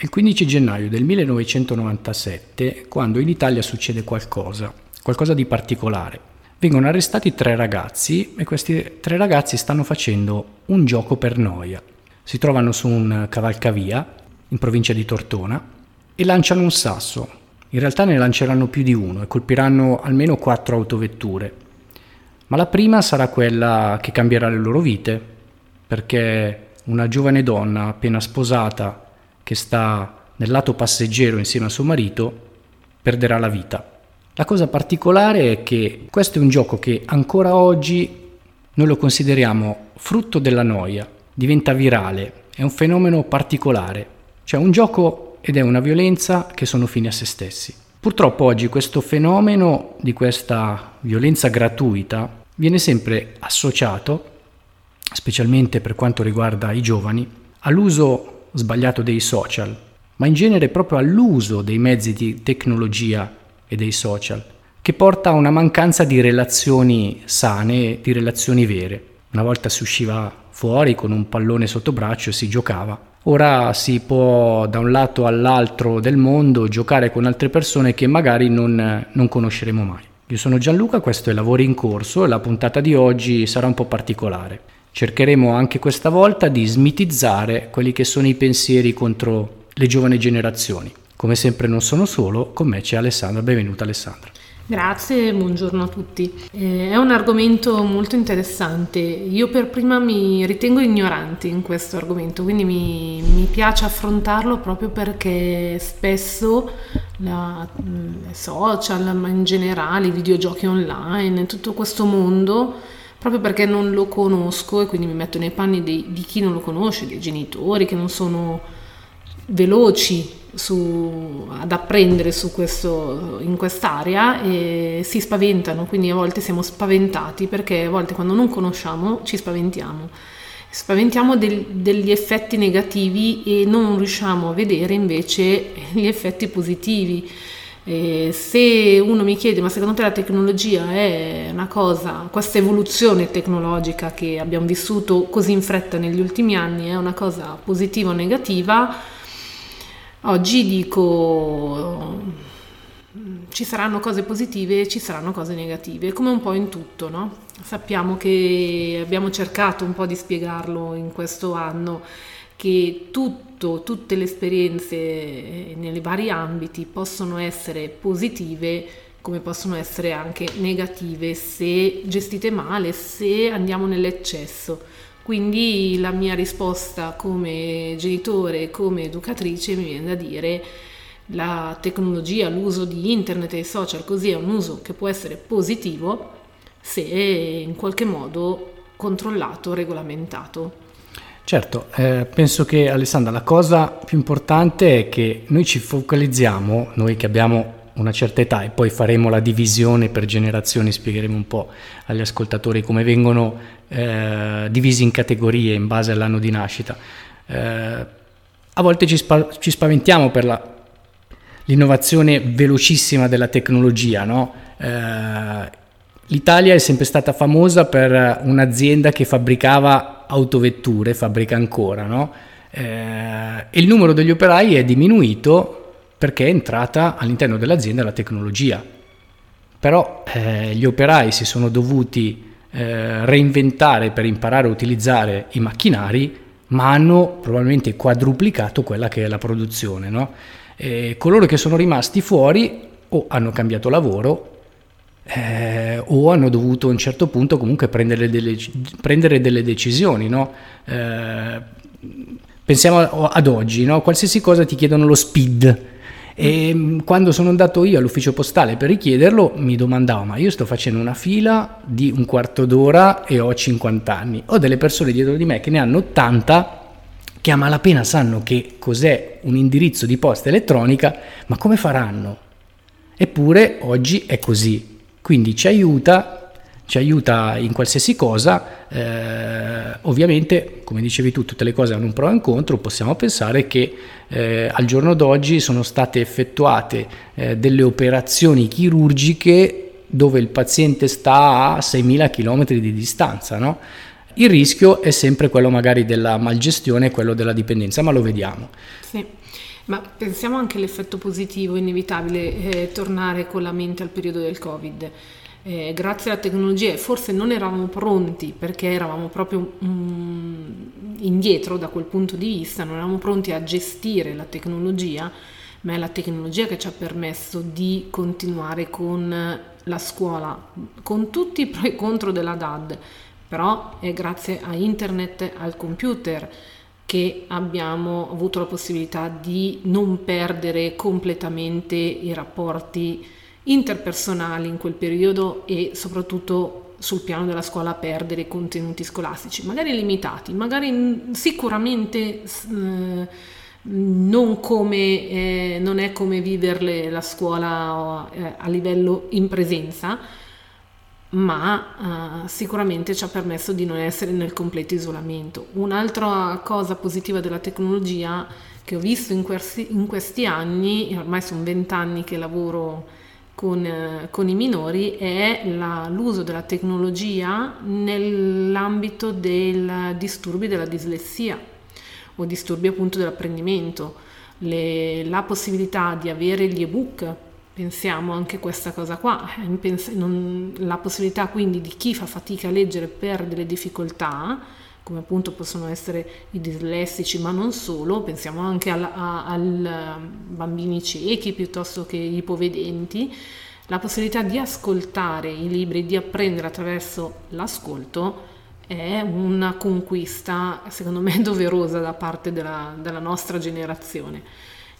Il 15 gennaio del 1997 quando in Italia succede qualcosa, qualcosa di particolare. Vengono arrestati tre ragazzi e questi tre ragazzi stanno facendo un gioco per noia. Si trovano su un cavalcavia in provincia di Tortona e lanciano un sasso. In realtà ne lanceranno più di uno e colpiranno almeno quattro autovetture. Ma la prima sarà quella che cambierà le loro vite, perché una giovane donna appena sposata che sta nel lato passeggero insieme a suo marito perderà la vita. La cosa particolare è che questo è un gioco che ancora oggi noi lo consideriamo frutto della noia, diventa virale, è un fenomeno particolare, cioè un gioco ed è una violenza che sono fini a se stessi. Purtroppo oggi questo fenomeno di questa violenza gratuita viene sempre associato, specialmente per quanto riguarda i giovani, all'uso sbagliato dei social, ma in genere proprio all'uso dei mezzi di tecnologia e dei social, che porta a una mancanza di relazioni sane, di relazioni vere. Una volta si usciva fuori con un pallone sotto braccio e si giocava. Ora si può da un lato all'altro del mondo giocare con altre persone che magari non, non conosceremo mai. Io sono Gianluca, questo è Lavori in Corso e la puntata di oggi sarà un po' particolare. Cercheremo anche questa volta di smitizzare quelli che sono i pensieri contro le giovani generazioni. Come sempre non sono solo, con me c'è Alessandra. Benvenuta Alessandra. Grazie, buongiorno a tutti. Eh, è un argomento molto interessante. Io per prima mi ritengo ignorante in questo argomento, quindi mi, mi piace affrontarlo proprio perché spesso la, le social, ma in generale i videogiochi online, tutto questo mondo proprio perché non lo conosco e quindi mi metto nei panni dei, di chi non lo conosce, dei genitori che non sono veloci su, ad apprendere questo, in quest'area e si spaventano, quindi a volte siamo spaventati perché a volte quando non conosciamo ci spaventiamo. Spaventiamo del, degli effetti negativi e non riusciamo a vedere invece gli effetti positivi e se uno mi chiede ma secondo te la tecnologia è una cosa, questa evoluzione tecnologica che abbiamo vissuto così in fretta negli ultimi anni è una cosa positiva o negativa, oggi dico ci saranno cose positive e ci saranno cose negative, come un po' in tutto, no? Sappiamo che abbiamo cercato un po' di spiegarlo in questo anno che tutto, tutte le esperienze eh, nei vari ambiti possono essere positive come possono essere anche negative se gestite male, se andiamo nell'eccesso. Quindi la mia risposta come genitore, come educatrice mi viene da dire la tecnologia, l'uso di internet e social così è un uso che può essere positivo se in qualche modo controllato, regolamentato. Certo, eh, penso che Alessandra la cosa più importante è che noi ci focalizziamo, noi che abbiamo una certa età e poi faremo la divisione per generazioni, spiegheremo un po' agli ascoltatori come vengono eh, divisi in categorie in base all'anno di nascita. Eh, a volte ci, spa- ci spaventiamo per la, l'innovazione velocissima della tecnologia, no? Eh, L'Italia è sempre stata famosa per un'azienda che fabbricava autovetture fabbrica ancora, no? eh, il numero degli operai è diminuito perché è entrata all'interno dell'azienda la tecnologia. Però eh, gli operai si sono dovuti eh, reinventare per imparare a utilizzare i macchinari, ma hanno probabilmente quadruplicato quella che è la produzione. No? coloro che sono rimasti fuori o hanno cambiato lavoro eh, o hanno dovuto a un certo punto comunque prendere delle, prendere delle decisioni. No? Eh, pensiamo ad oggi, no? qualsiasi cosa ti chiedono lo speed. E mm, quando sono andato io all'ufficio postale per richiederlo, mi domandavo: ma io sto facendo una fila di un quarto d'ora e ho 50 anni. Ho delle persone dietro di me che ne hanno 80 che a malapena sanno che cos'è un indirizzo di posta elettronica, ma come faranno? Eppure oggi è così. Quindi ci aiuta, ci aiuta in qualsiasi cosa, eh, ovviamente come dicevi tu tutte le cose hanno un pro e un contro, possiamo pensare che eh, al giorno d'oggi sono state effettuate eh, delle operazioni chirurgiche dove il paziente sta a 6.000 km di distanza, no? Il rischio è sempre quello magari della malgestione quello della dipendenza, ma lo vediamo. Sì. Ma pensiamo anche all'effetto positivo inevitabile, eh, tornare con la mente al periodo del Covid. Eh, grazie alla tecnologia forse non eravamo pronti perché eravamo proprio mm, indietro da quel punto di vista, non eravamo pronti a gestire la tecnologia, ma è la tecnologia che ci ha permesso di continuare con la scuola, con tutti i pro e contro della DAD, però è grazie a internet, al computer che abbiamo avuto la possibilità di non perdere completamente i rapporti interpersonali in quel periodo e soprattutto sul piano della scuola perdere contenuti scolastici, magari limitati, magari sicuramente eh, non, come, eh, non è come viverle la scuola eh, a livello in presenza, ma uh, sicuramente ci ha permesso di non essere nel completo isolamento. Un'altra cosa positiva della tecnologia che ho visto in questi, in questi anni, ormai sono vent'anni che lavoro con, uh, con i minori, è la, l'uso della tecnologia nell'ambito dei disturbi della dislessia o disturbi appunto dell'apprendimento. Le, la possibilità di avere gli ebook pensiamo anche questa cosa qua, la possibilità quindi di chi fa fatica a leggere per delle difficoltà, come appunto possono essere i dislessici, ma non solo, pensiamo anche ai um, bambini ciechi piuttosto che ipovedenti, la possibilità di ascoltare i libri, di apprendere attraverso l'ascolto è una conquista, secondo me, doverosa da parte della, della nostra generazione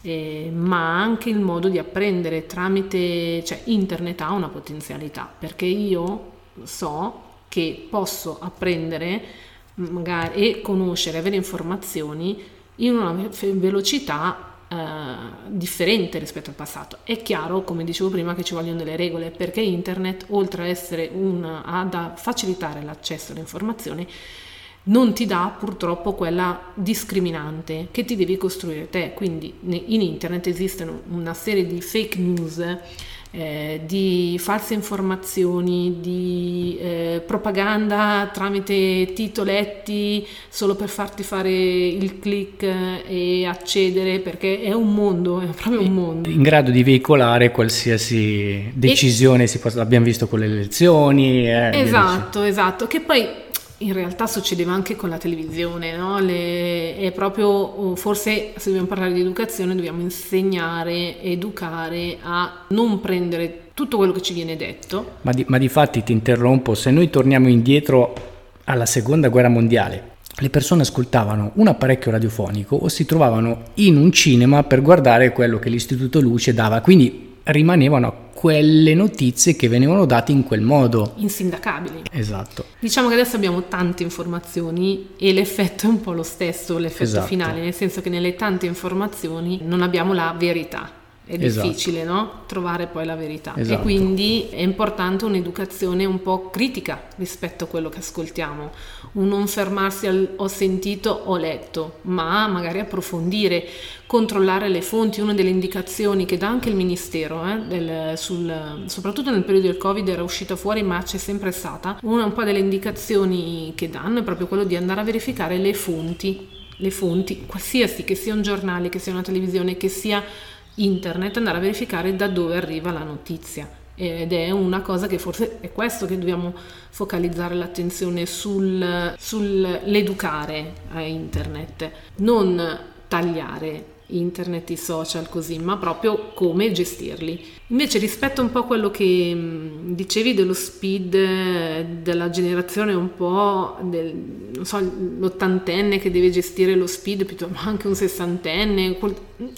eh, ma anche il modo di apprendere tramite, cioè internet ha una potenzialità, perché io so che posso apprendere magari, e conoscere, avere informazioni in una velocità eh, differente rispetto al passato. È chiaro, come dicevo prima, che ci vogliono delle regole, perché internet, oltre a essere un, ad facilitare l'accesso alle informazioni, non ti dà purtroppo quella discriminante che ti devi costruire te. Quindi in internet esistono una serie di fake news, eh, di false informazioni, di eh, propaganda tramite titoletti solo per farti fare il click e accedere perché è un mondo, è proprio un mondo. In grado di veicolare qualsiasi decisione, e... possa, l'abbiamo visto con le elezioni. Eh, esatto, esatto, che poi in realtà succedeva anche con la televisione, no? Le, è proprio, oh, forse se dobbiamo parlare di educazione, dobbiamo insegnare, educare a non prendere tutto quello che ci viene detto. Ma di, ma di fatti ti interrompo, se noi torniamo indietro alla seconda guerra mondiale, le persone ascoltavano un apparecchio radiofonico o si trovavano in un cinema per guardare quello che l'Istituto Luce dava, quindi rimanevano a quelle notizie che venivano date in quel modo. Insindacabili. Esatto. Diciamo che adesso abbiamo tante informazioni e l'effetto è un po' lo stesso, l'effetto esatto. finale, nel senso che nelle tante informazioni non abbiamo la verità è esatto. difficile no? trovare poi la verità esatto. e quindi è importante un'educazione un po' critica rispetto a quello che ascoltiamo, un non fermarsi al ho sentito, ho letto, ma magari approfondire, controllare le fonti, una delle indicazioni che dà anche il Ministero, eh, del, sul, soprattutto nel periodo del Covid era uscita fuori ma c'è sempre stata, una un po' delle indicazioni che danno è proprio quello di andare a verificare le fonti, le fonti, qualsiasi, che sia un giornale, che sia una televisione, che sia internet andare a verificare da dove arriva la notizia ed è una cosa che forse è questo che dobbiamo focalizzare l'attenzione sul, sull'educare a internet, non tagliare internet, i social così, ma proprio come gestirli. Invece rispetto un po' a quello che mm, dicevi dello speed eh, della generazione un po' del, non so, l'ottantenne che deve gestire lo speed, piuttosto anche un sessantenne,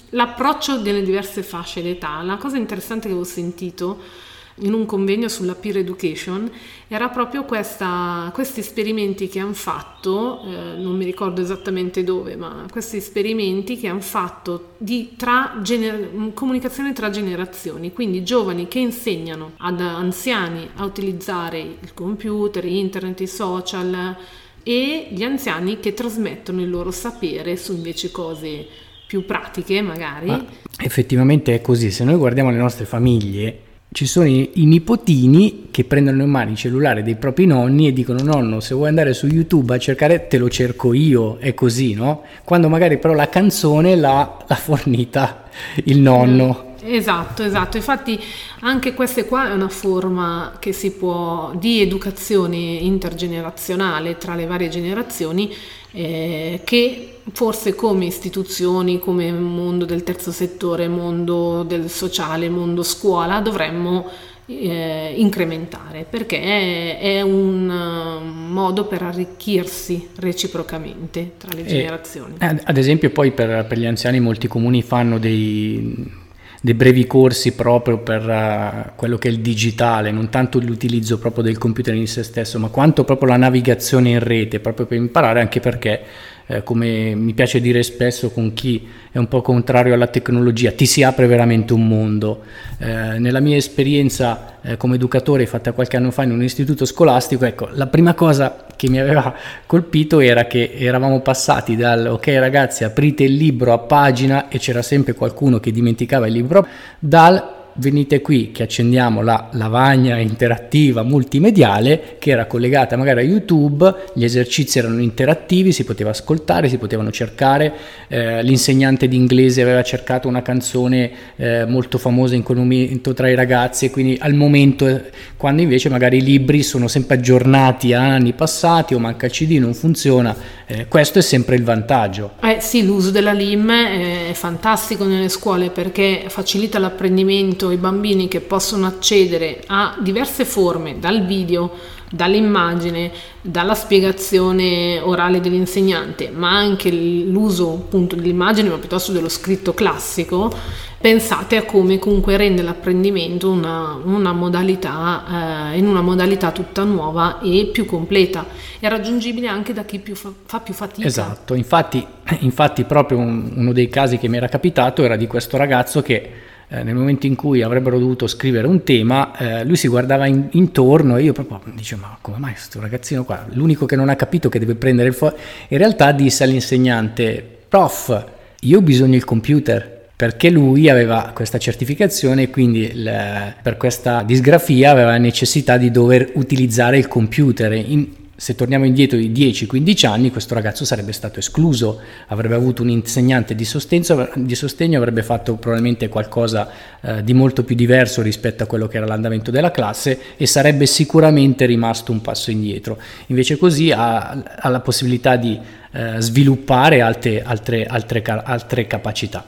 l'approccio delle diverse fasce d'età, la cosa interessante che ho sentito in un convegno sulla peer education era proprio questa, questi esperimenti che hanno fatto, eh, non mi ricordo esattamente dove, ma questi esperimenti che hanno fatto di tra gener- comunicazione tra generazioni, quindi giovani che insegnano ad anziani a utilizzare il computer, internet, i social e gli anziani che trasmettono il loro sapere su invece cose più pratiche magari. Ma effettivamente è così, se noi guardiamo le nostre famiglie ci sono i, i, nipotini che prendono in mano il cellulare dei propri nonni e dicono nonno se vuoi andare su YouTube a cercare te lo cerco io, è così, no? Quando magari però la canzone l'ha, l'ha fornita il nonno. Esatto, esatto. Infatti anche questa qua è una forma che si può di educazione intergenerazionale tra le varie generazioni eh, che forse come istituzioni, come mondo del terzo settore, mondo del sociale, mondo scuola dovremmo eh, incrementare perché è, un uh, modo per arricchirsi reciprocamente tra le generazioni. ad esempio poi per, per gli anziani molti comuni fanno dei dei brevi corsi proprio per uh, quello che è il digitale, non tanto l'utilizzo proprio del computer in se stesso, ma quanto proprio la navigazione in rete, proprio per imparare, anche perché eh, come mi piace dire spesso con chi è un po' contrario alla tecnologia, ti si apre veramente un mondo. Eh, nella mia esperienza eh, come educatore fatta qualche anno fa in un istituto scolastico, ecco, la prima cosa che mi aveva colpito era che eravamo passati dal ok ragazzi aprite il libro a pagina e c'era sempre qualcuno che dimenticava il libro, dal venite qui che accendiamo la lavagna interattiva multimediale che era collegata magari a YouTube, gli esercizi erano interattivi, si poteva ascoltare, si potevano cercare, eh, l'insegnante di inglese aveva cercato una canzone eh, molto famosa in quel momento tra i ragazzi e quindi al momento eh, quando invece magari i libri sono sempre aggiornati a anni passati o manca il CD, non funziona, eh, questo è sempre il vantaggio. Eh sì, l'uso della LIM è fantastico nelle scuole perché facilita l'apprendimento i bambini che possono accedere a diverse forme, dal video, dall'immagine, dalla spiegazione orale dell'insegnante, ma anche l'uso appunto dell'immagine, ma piuttosto dello scritto classico, pensate a come comunque rende l'apprendimento una, una modalità, eh, in una modalità tutta nuova e più completa e raggiungibile anche da chi più fa, fa, più fatica. Esatto, infatti, infatti proprio un, uno dei casi che mi era capitato era di questo ragazzo che eh, nel momento in cui avrebbero dovuto scrivere un tema, eh, lui si guardava in, intorno e io proprio dicevo, ma come mai questo ragazzino qua, l'unico che non ha capito che deve prendere il fuoco, in realtà disse all'insegnante, prof, io ho bisogno del computer, perché lui aveva questa certificazione e quindi il, per questa disgrafia aveva necessità di dover utilizzare il computer. In, se torniamo indietro di 10-15 anni, questo ragazzo sarebbe stato escluso, avrebbe avuto un insegnante di sostegno, di sostegno avrebbe fatto probabilmente qualcosa eh, di molto più diverso rispetto a quello che era l'andamento della classe e sarebbe sicuramente rimasto un passo indietro. Invece così ha, ha la possibilità di eh, sviluppare altre, altre, altre, altre capacità.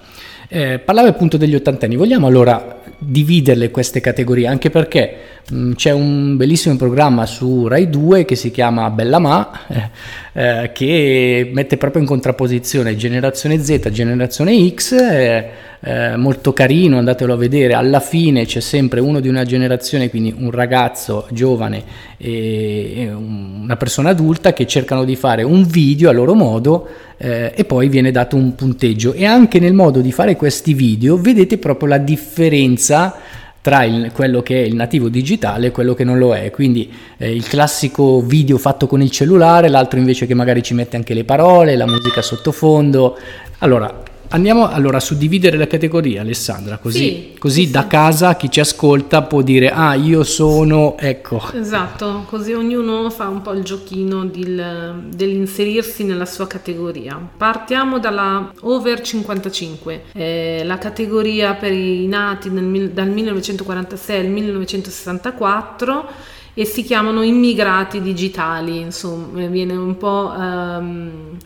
Eh, parlavi appunto degli ottantenni, vogliamo allora dividerle queste categorie, anche perché mh, mm, c'è un bellissimo programma su Rai 2 che si chiama Bella Ma, eh, che mette proprio in contrapposizione generazione Z, generazione X, eh, eh, molto carino, andatelo a vedere, alla fine c'è sempre uno di una generazione, quindi un ragazzo giovane e una persona adulta che cercano di fare un video a loro modo eh, e poi viene dato un punteggio e anche nel modo di fare questi video vedete proprio la differenza tra il, quello che è il nativo digitale e quello che non lo è. Quindi eh, il classico video fatto con il cellulare, l'altro invece che magari ci mette anche le parole, la musica sottofondo. Allora, Andiamo allora a suddividere la categoria, Alessandra, così, sì, così sì, da casa chi ci ascolta può dire ah io sono, ecco. Esatto, così ognuno fa un po' il giochino del, dell'inserirsi nella sua categoria. Partiamo dalla over 55, eh, la categoria per i nati nel, dal 1946 al 1964 e si chiamano immigrati digitali, insomma viene un po'... Um,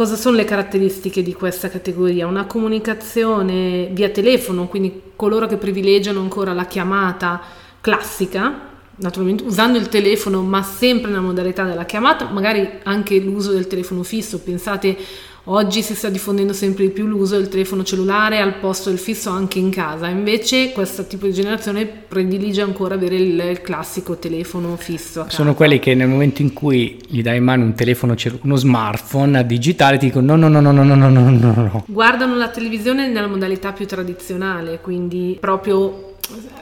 Cosa sono le caratteristiche di questa categoria? Una comunicazione via telefono, quindi coloro che privilegiano ancora la chiamata classica, naturalmente usando il telefono ma sempre nella modalità della chiamata, magari anche l'uso del telefono fisso, pensate Oggi si sta diffondendo sempre di più l'uso del telefono cellulare al posto del fisso anche in casa, invece questo tipo di generazione predilige ancora avere il, classico telefono fisso. Sono quelli che nel momento in cui gli dai in mano un telefono, uno smartphone digitale, ti dicono no, no, no, no, no, no, no, no, no. Guardano la televisione nella modalità più tradizionale, quindi proprio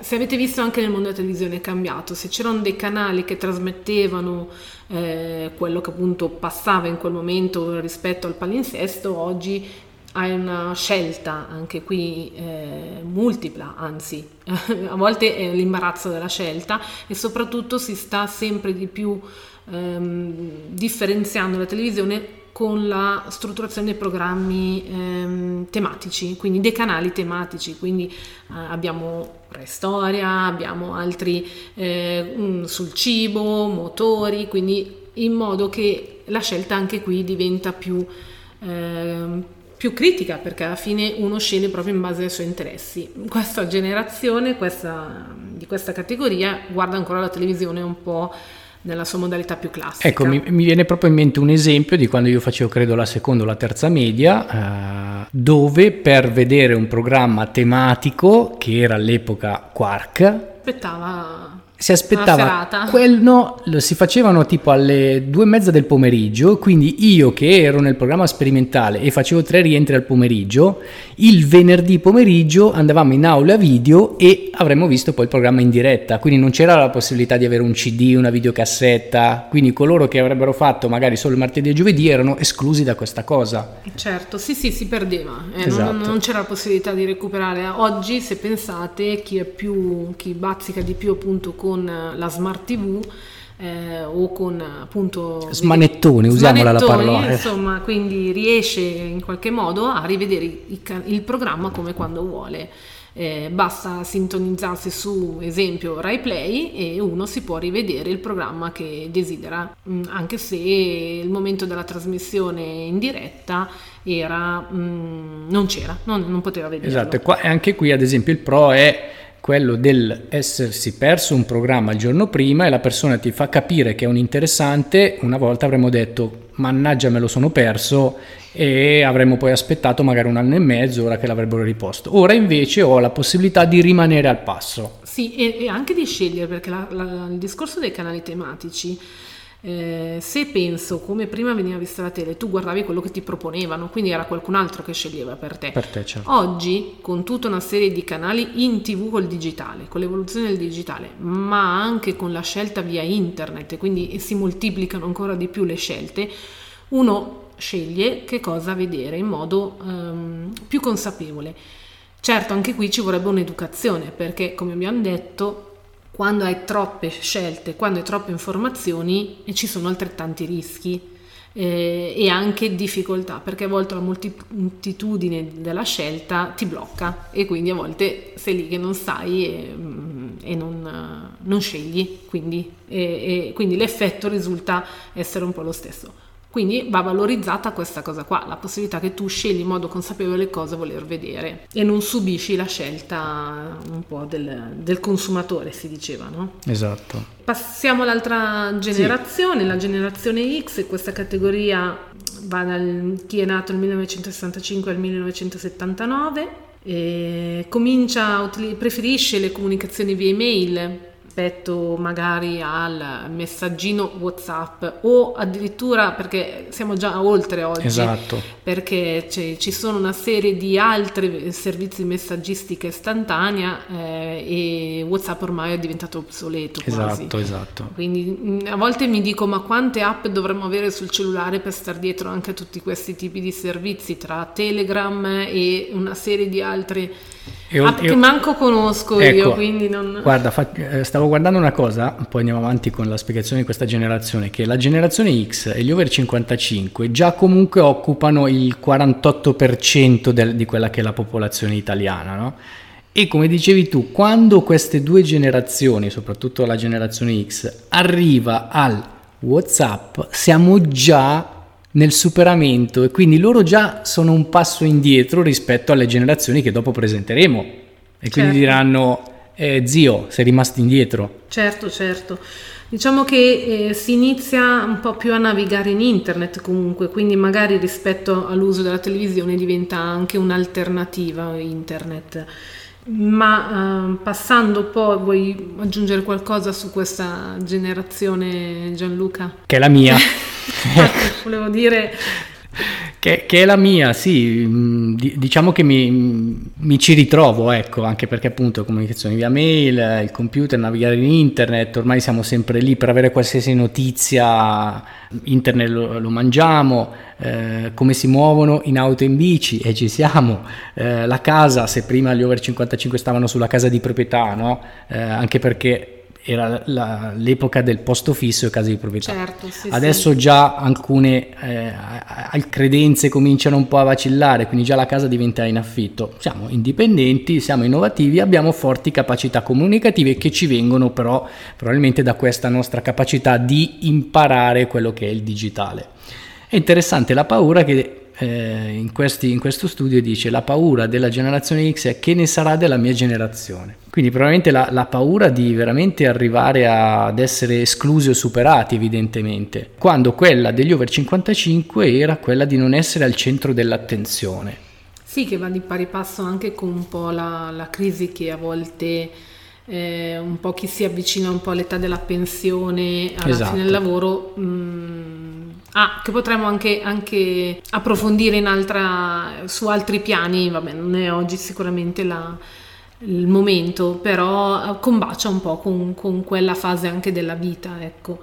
se avete visto anche nel mondo della televisione è cambiato, se c'erano dei canali che trasmettevano eh, quello che appunto passava in quel momento rispetto al palinsesto, oggi hai una scelta anche qui eh, multipla, anzi a volte è l'imbarazzo della scelta e soprattutto si sta sempre di più ehm, differenziando la televisione con la strutturazione dei programmi ehm, tematici, quindi dei canali tematici, quindi eh, abbiamo Storia, abbiamo altri eh, sul cibo, motori, quindi in modo che la scelta anche qui diventa più, eh, più critica perché alla fine uno sceglie proprio in base ai suoi interessi. Questa generazione questa, di questa categoria guarda ancora la televisione un po' nella sua modalità più classica. Ecco, mi, mi, viene proprio in mente un esempio di quando io facevo, credo, la seconda o la terza media, eh, dove per vedere un programma tematico, che era all'epoca Quark, aspettava si aspettava quel, no, lo si facevano tipo alle due e mezza del pomeriggio quindi io che ero nel programma sperimentale e facevo tre rientri al pomeriggio il venerdì pomeriggio andavamo in aula video e avremmo visto poi il programma in diretta quindi non c'era la possibilità di avere un cd una videocassetta quindi coloro che avrebbero fatto magari solo il martedì e giovedì erano esclusi da questa cosa. Certo sì sì si perdeva eh, esatto. non, non, c'era la possibilità di recuperare. Oggi se pensate chi è più chi bazzica di più appunto con con la smart TV eh, o con appunto smanettoni, usiamola la parola. Insomma, quindi riesce in qualche modo a rivedere il, il programma come quando vuole. Eh, basta sintonizzarsi su esempio Rai Play e uno si può rivedere il programma che desidera, mm, anche se il momento della trasmissione in diretta era, mm, non c'era, non, non poteva vedere. Esatto, e, qua, e anche qui ad esempio il pro è quello del essersi perso un programma il giorno prima e la persona ti fa capire che è un interessante, una volta avremmo detto mannaggia me lo sono perso e avremmo poi aspettato magari un anno e mezzo ora che l'avrebbero riposto. Ora invece ho la possibilità di rimanere al passo. Sì, e, e anche di scegliere perché la, la, il discorso dei canali tematici eh, se penso come prima veniva vista la tele, tu guardavi quello che ti proponevano, quindi era qualcun altro che sceglieva per te. Per te certo. Oggi, con tutta una serie di canali in tv col digitale, con l'evoluzione del digitale, ma anche con la scelta via internet, quindi si moltiplicano ancora di più le scelte, uno sceglie che cosa vedere in modo um, più consapevole. Certo, anche qui ci vorrebbe un'educazione, perché come abbiamo detto, quando hai troppe scelte, quando hai troppe informazioni ci sono altrettanti rischi eh, e anche difficoltà perché a volte la moltitudine della scelta ti blocca e quindi a volte sei lì che non sai e, mm, e non, non, scegli quindi, e, e quindi l'effetto risulta essere un po' lo stesso. Quindi va valorizzata questa cosa qua, la possibilità che tu scegli in modo consapevole cosa voler vedere e non subisci la scelta un po' del, del consumatore, si diceva, no? Esatto. Passiamo all'altra generazione, sì. la generazione X, questa categoria va dal chi è nato nel 1965 al 1979. E comincia, preferisce le comunicazioni via email rispetto magari al messaggino WhatsApp o addirittura perché siamo già oltre oggi, esatto. perché ci sono una serie di altri servizi messaggistica istantanea eh, e WhatsApp ormai è diventato obsoleto. Quasi. Esatto, esatto. Quindi mm, a volte mi dico ma quante app dovremmo avere sul cellulare per star dietro anche a tutti questi tipi di servizi tra Telegram e una serie di altri io, App io, che manco conosco ecco, io, quindi non... Guarda, eh, stavo guardando una cosa, poi andiamo avanti con la spiegazione di questa generazione, che la generazione X e gli over 55 già comunque occupano il 48% del, di quella che è la popolazione italiana, no? E come dicevi tu, quando queste due generazioni, soprattutto la generazione X, arriva al WhatsApp, siamo già nel superamento e quindi loro già sono un passo indietro rispetto alle generazioni che dopo presenteremo e quindi certo. diranno eh, zio sei rimasto indietro certo certo diciamo che eh, si inizia un po' più a navigare in internet comunque quindi magari rispetto all'uso della televisione diventa anche un'alternativa internet ma eh, passando poi, vuoi aggiungere qualcosa su questa generazione Gianluca? Che è la mia. Volevo dire che, che, è la mia, sì, mm, diciamo che mi, mi, ci ritrovo, ecco, anche perché appunto comunicazione via mail, il computer, navigare in internet, ormai siamo sempre lì per avere qualsiasi notizia, internet lo, lo mangiamo, eh, come si muovono in auto e in bici e ci siamo, eh, la casa, se prima gli over 55 stavano sulla casa di proprietà, no? Eh, anche perché era la, l'epoca del posto fisso e case di proprietà. Certo, sì, Adesso sì. già alcune eh, credenze cominciano un po' a vacillare, quindi già la casa diventa in affitto. Siamo indipendenti, siamo innovativi, abbiamo forti capacità comunicative che ci vengono però probabilmente da questa nostra capacità di imparare quello che è il digitale. È interessante la paura che eh, in, questi, in, questo studio dice la paura della generazione X è che ne sarà della mia generazione. Quindi probabilmente la, la paura di veramente arrivare a, ad essere esclusi o superati evidentemente, quando quella degli over 55 era quella di non essere al centro dell'attenzione. Sì, che va di pari passo anche con un po' la, la crisi che a volte eh, un po' chi si avvicina un po' all'età della pensione, alla esatto. fine del lavoro, mh, mm, Ah, che potremmo anche, anche approfondire in altra, su altri piani, vabbè, non è oggi sicuramente la, il momento, però combacia un po' con, con, quella fase anche della vita, ecco.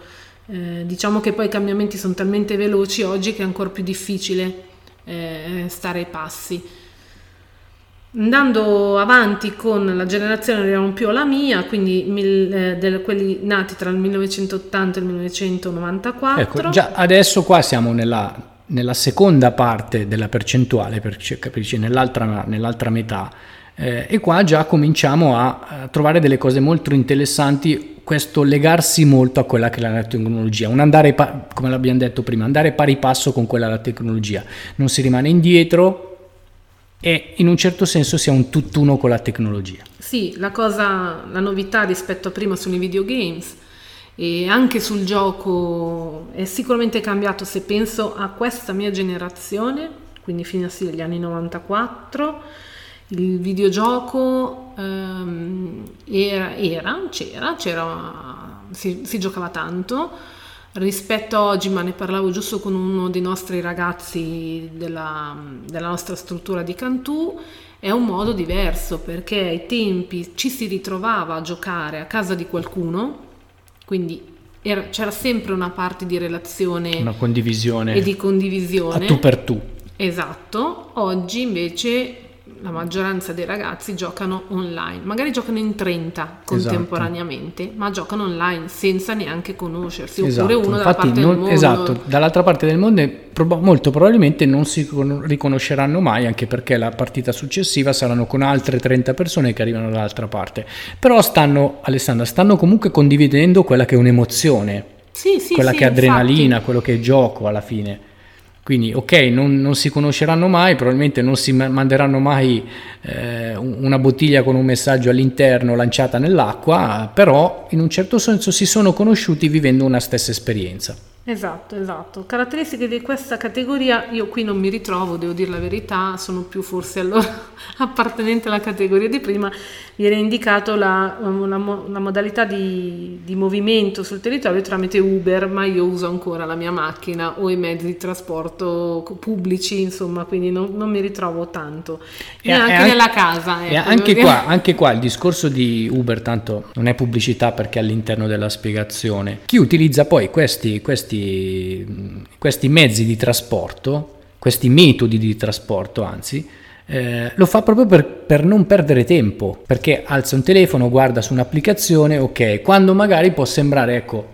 Eh, diciamo che poi i cambiamenti sono talmente veloci oggi che è ancora più difficile eh, stare ai passi. Andando avanti con la generazione arriviamo più alla mia, quindi mil, eh, del, quelli nati tra il 1980 e il 1994. Ecco, già adesso qua siamo nella, nella seconda parte della percentuale, per capirci, nell'altra, nell'altra metà. Eh, e qua già cominciamo a, a, trovare delle cose molto interessanti, questo legarsi molto a quella che è la tecnologia, un andare, come l'abbiamo detto prima, andare pari passo con quella della tecnologia, non si rimane indietro, e in un certo senso sia un tutt'uno con la tecnologia. Sì, la cosa, la novità rispetto a prima sono i videogames e anche sul gioco è sicuramente cambiato se penso a questa mia generazione, quindi fino agli anni 94, il videogioco ehm, era, era, c'era, c'era si, si giocava tanto rispetto a oggi, ma ne parlavo giusto con uno dei nostri ragazzi della, della nostra struttura di Cantù, è un modo diverso perché ai tempi ci si ritrovava a giocare a casa di qualcuno, quindi era, c'era sempre una parte di relazione una condivisione e di condivisione a tu per tu. Esatto, oggi invece la maggioranza dei ragazzi giocano online, magari giocano in 30 contemporaneamente, esatto. ma giocano online senza neanche conoscersi, esatto. oppure uno Infatti, dalla parte non, del mondo. Esatto, dall'altra parte del mondo prob- molto probabilmente non si riconosceranno mai, anche perché la partita successiva saranno con altre 30 persone che arrivano dall'altra parte. Però stanno, Alessandra, stanno comunque condividendo quella che è un'emozione, sì, sì, quella sì, che è adrenalina, infatti. quello che è gioco alla fine. Quindi ok, non, non, si conosceranno mai, probabilmente non si manderanno mai eh, una bottiglia con un messaggio all'interno lanciata nell'acqua, però in un certo senso si sono conosciuti vivendo una stessa esperienza. Esatto, esatto. Caratteristiche di questa categoria io qui non mi ritrovo, devo dire la verità, sono più forse allora appartenente alla categoria di prima, viene indicato la, una, una modalità di, di, movimento sul territorio tramite Uber, ma io uso ancora la mia macchina o i mezzi di trasporto pubblici, insomma, quindi non, non mi ritrovo tanto. E neanche anche, nella casa. Ecco, anche, qua, anche qua il discorso di Uber, tanto non è pubblicità perché è all'interno della spiegazione. Chi utilizza poi questi, questi questi, questi mezzi di trasporto, questi metodi di trasporto anzi, eh, lo fa proprio per, per, non perdere tempo, perché alza un telefono, guarda su un'applicazione, ok, quando magari può sembrare, ecco,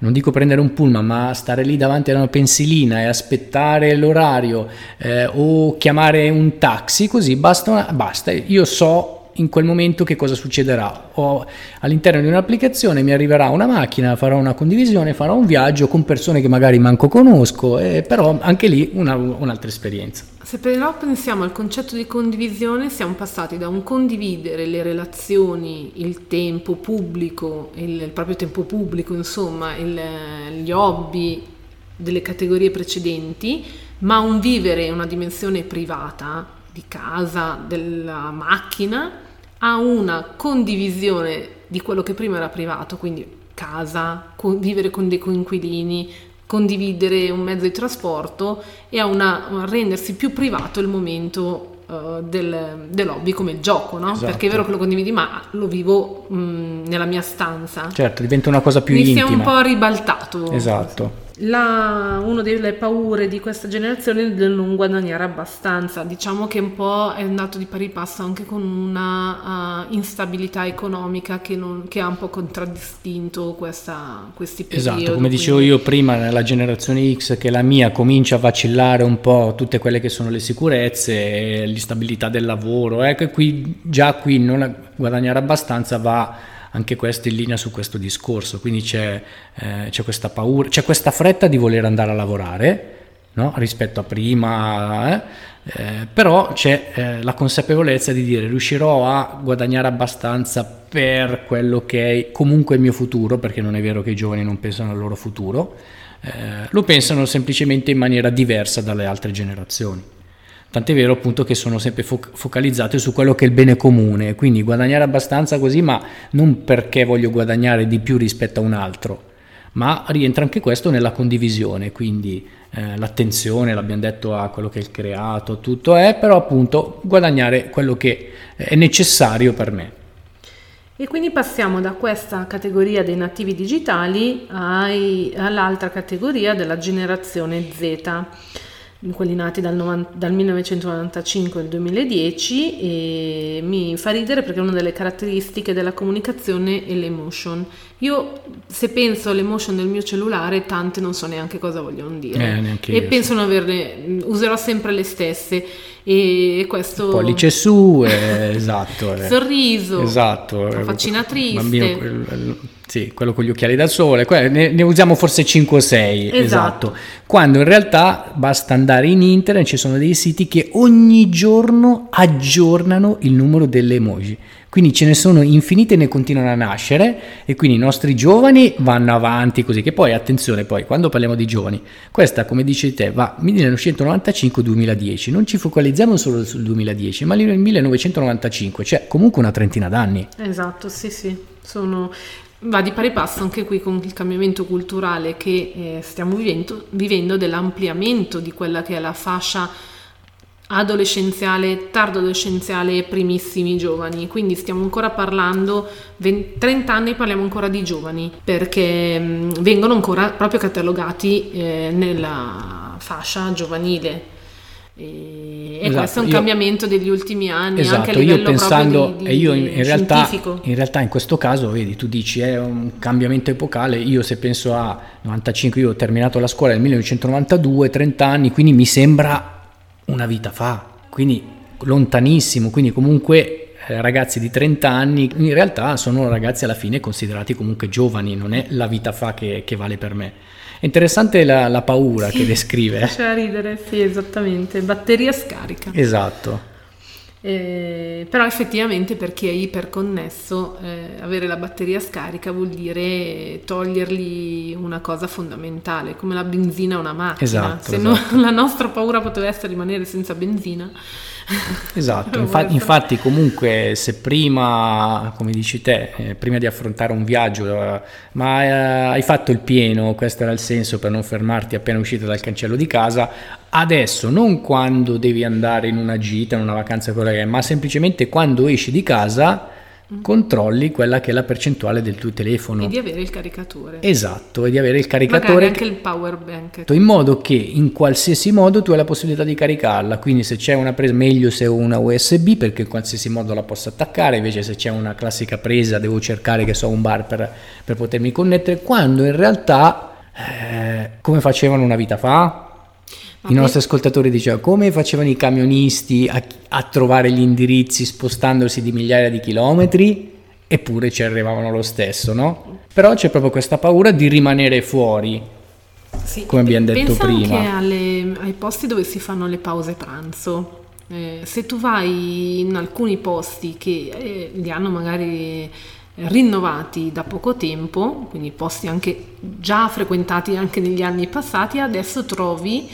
non dico prendere un pullman, ma stare lì davanti a una pensilina e aspettare l'orario eh, o chiamare un taxi, così basta, basta, io so in quel momento che cosa succederà. O all'interno di un'applicazione mi arriverà una macchina, farò una condivisione, farò un viaggio con persone che magari manco conosco, eh, però anche lì una, un'altra esperienza. Se però pensiamo al concetto di condivisione, siamo passati da un condividere le relazioni, il tempo pubblico, il, il proprio tempo pubblico, insomma, il, gli hobby delle categorie precedenti, ma un vivere una dimensione privata di casa, della macchina, a una condivisione di quello che prima era privato, quindi casa, vivere con dei coinquilini, condividere un mezzo di trasporto e a, una, a rendersi più privato il momento uh, del, dell'hobby come il gioco, no? Esatto. Perché è vero che lo condividi, ma lo vivo mh, nella mia stanza. Certo, diventa una cosa più Mi intima. si è un po' ribaltato. Esatto. La, una delle paure di questa generazione è del non guadagnare abbastanza. Diciamo che un po' è andato di pari passo anche con una uh, instabilità economica che, non, che, ha un po' contraddistinto questa, questi periodi. Esatto, come dicevo io prima, nella generazione X, che la mia comincia a vacillare un po' tutte quelle che sono le sicurezze, l'instabilità del lavoro, ecco, eh, qui, già qui non guadagnare abbastanza va anche questo in linea su questo discorso, quindi c'è, eh, c'è questa paura, c'è questa fretta di voler andare a lavorare no? rispetto a prima, eh? Eh, però c'è eh, la consapevolezza di dire riuscirò a guadagnare abbastanza per quello che è comunque il mio futuro, perché non è vero che i giovani non pensano al loro futuro, eh, lo pensano semplicemente in maniera diversa dalle altre generazioni. Tant'è vero appunto che sono sempre fo- focalizzate su quello che è il bene comune, quindi guadagnare abbastanza così, ma non perché voglio guadagnare di più rispetto a un altro, ma rientra anche questo nella condivisione, quindi eh, l'attenzione, l'abbiamo detto, a quello che è il creato, tutto è, però appunto guadagnare quello che è necessario per me. E quindi passiamo da questa categoria dei nativi digitali ai, all'altra categoria della generazione Z quelli nati dal, 90, dal, 1995 al 2010 e mi fa ridere perché una delle caratteristiche della comunicazione è l'emotion. Io se penso all'emotion del mio cellulare tante non so neanche cosa vogliono dire eh, e io, penso di averne, userò sempre le stesse e questo... Pollice su, eh, esatto. Eh. Sorriso, esatto. faccina triste. Bambino, sì, quello con gli occhiali da sole, ne, ne usiamo forse 5 o 6, esatto. esatto. Quando in realtà basta andare in internet, ci sono dei siti che ogni giorno aggiornano il numero delle emoji. Quindi ce ne sono infinite e ne continuano a nascere e quindi i nostri giovani vanno avanti così, che poi attenzione poi quando parliamo di giovani, questa come dici te va 1995-2010, non ci focalizziamo solo sul 2010 ma nel 1995, cioè comunque una trentina d'anni. Esatto, sì sì, sono Va di pari passo anche qui con il cambiamento culturale che eh, stiamo vivendo, vivendo dell'ampliamento di quella che è la fascia adolescenziale, tardo adolescenziale e primissimi giovani, quindi stiamo ancora parlando, 20, 30 anni parliamo ancora di giovani, perché mh, vengono ancora proprio catalogati eh, nella fascia giovanile. E, esatto, questo è un io, cambiamento degli ultimi anni, esatto, anche io pensando, di, di e io in, in, realtà, in realtà in questo caso, vedi, tu dici è un cambiamento epocale, io se penso a 95, io ho terminato la scuola nel 1992, 30 anni, quindi mi sembra una vita fa, quindi lontanissimo, quindi comunque eh, ragazzi di 30 anni in realtà sono ragazzi alla fine considerati comunque giovani, non è la vita fa che, che vale per me. È interessante la, la paura sì, che descrive. C'è a ridere, sì, esattamente. Batteria scarica. Esatto. Eh, però effettivamente per chi è iperconnesso eh, avere la batteria scarica vuol dire togliergli una cosa fondamentale come la benzina a una macchina esatto, se esatto. No, la nostra paura poteva essere rimanere senza benzina Esatto, infatti, infatti, comunque se prima, come dici te, eh, prima di affrontare un viaggio, eh, ma eh, hai fatto il pieno, questo era il senso per non fermarti appena uscito dal cancello di casa, adesso non quando devi andare in una gita, in una vacanza, ma semplicemente quando esci di casa controlli quella che è la percentuale del tuo telefono. E di avere il caricatore. Esatto, e di avere il caricatore. Magari anche il power bank. In modo che in qualsiasi modo tu hai la possibilità di caricarla, quindi se c'è una presa meglio se ho una USB perché in qualsiasi modo la posso attaccare, invece se c'è una classica presa devo cercare che so un bar per, per potermi connettere, quando in realtà eh, come facevano una vita fa? I nostri ascoltatori dicevano come facevano i camionisti a, a, trovare gli indirizzi spostandosi di migliaia di chilometri, eppure ci arrivavano lo stesso, no? Però c'è proprio questa paura di rimanere fuori, sì, come abbiamo detto prima. Anche alle, ai posti dove si fanno le pause pranzo. Eh, se tu vai in alcuni posti che eh, li hanno magari rinnovati da poco tempo, quindi posti anche già frequentati anche negli anni passati, adesso trovi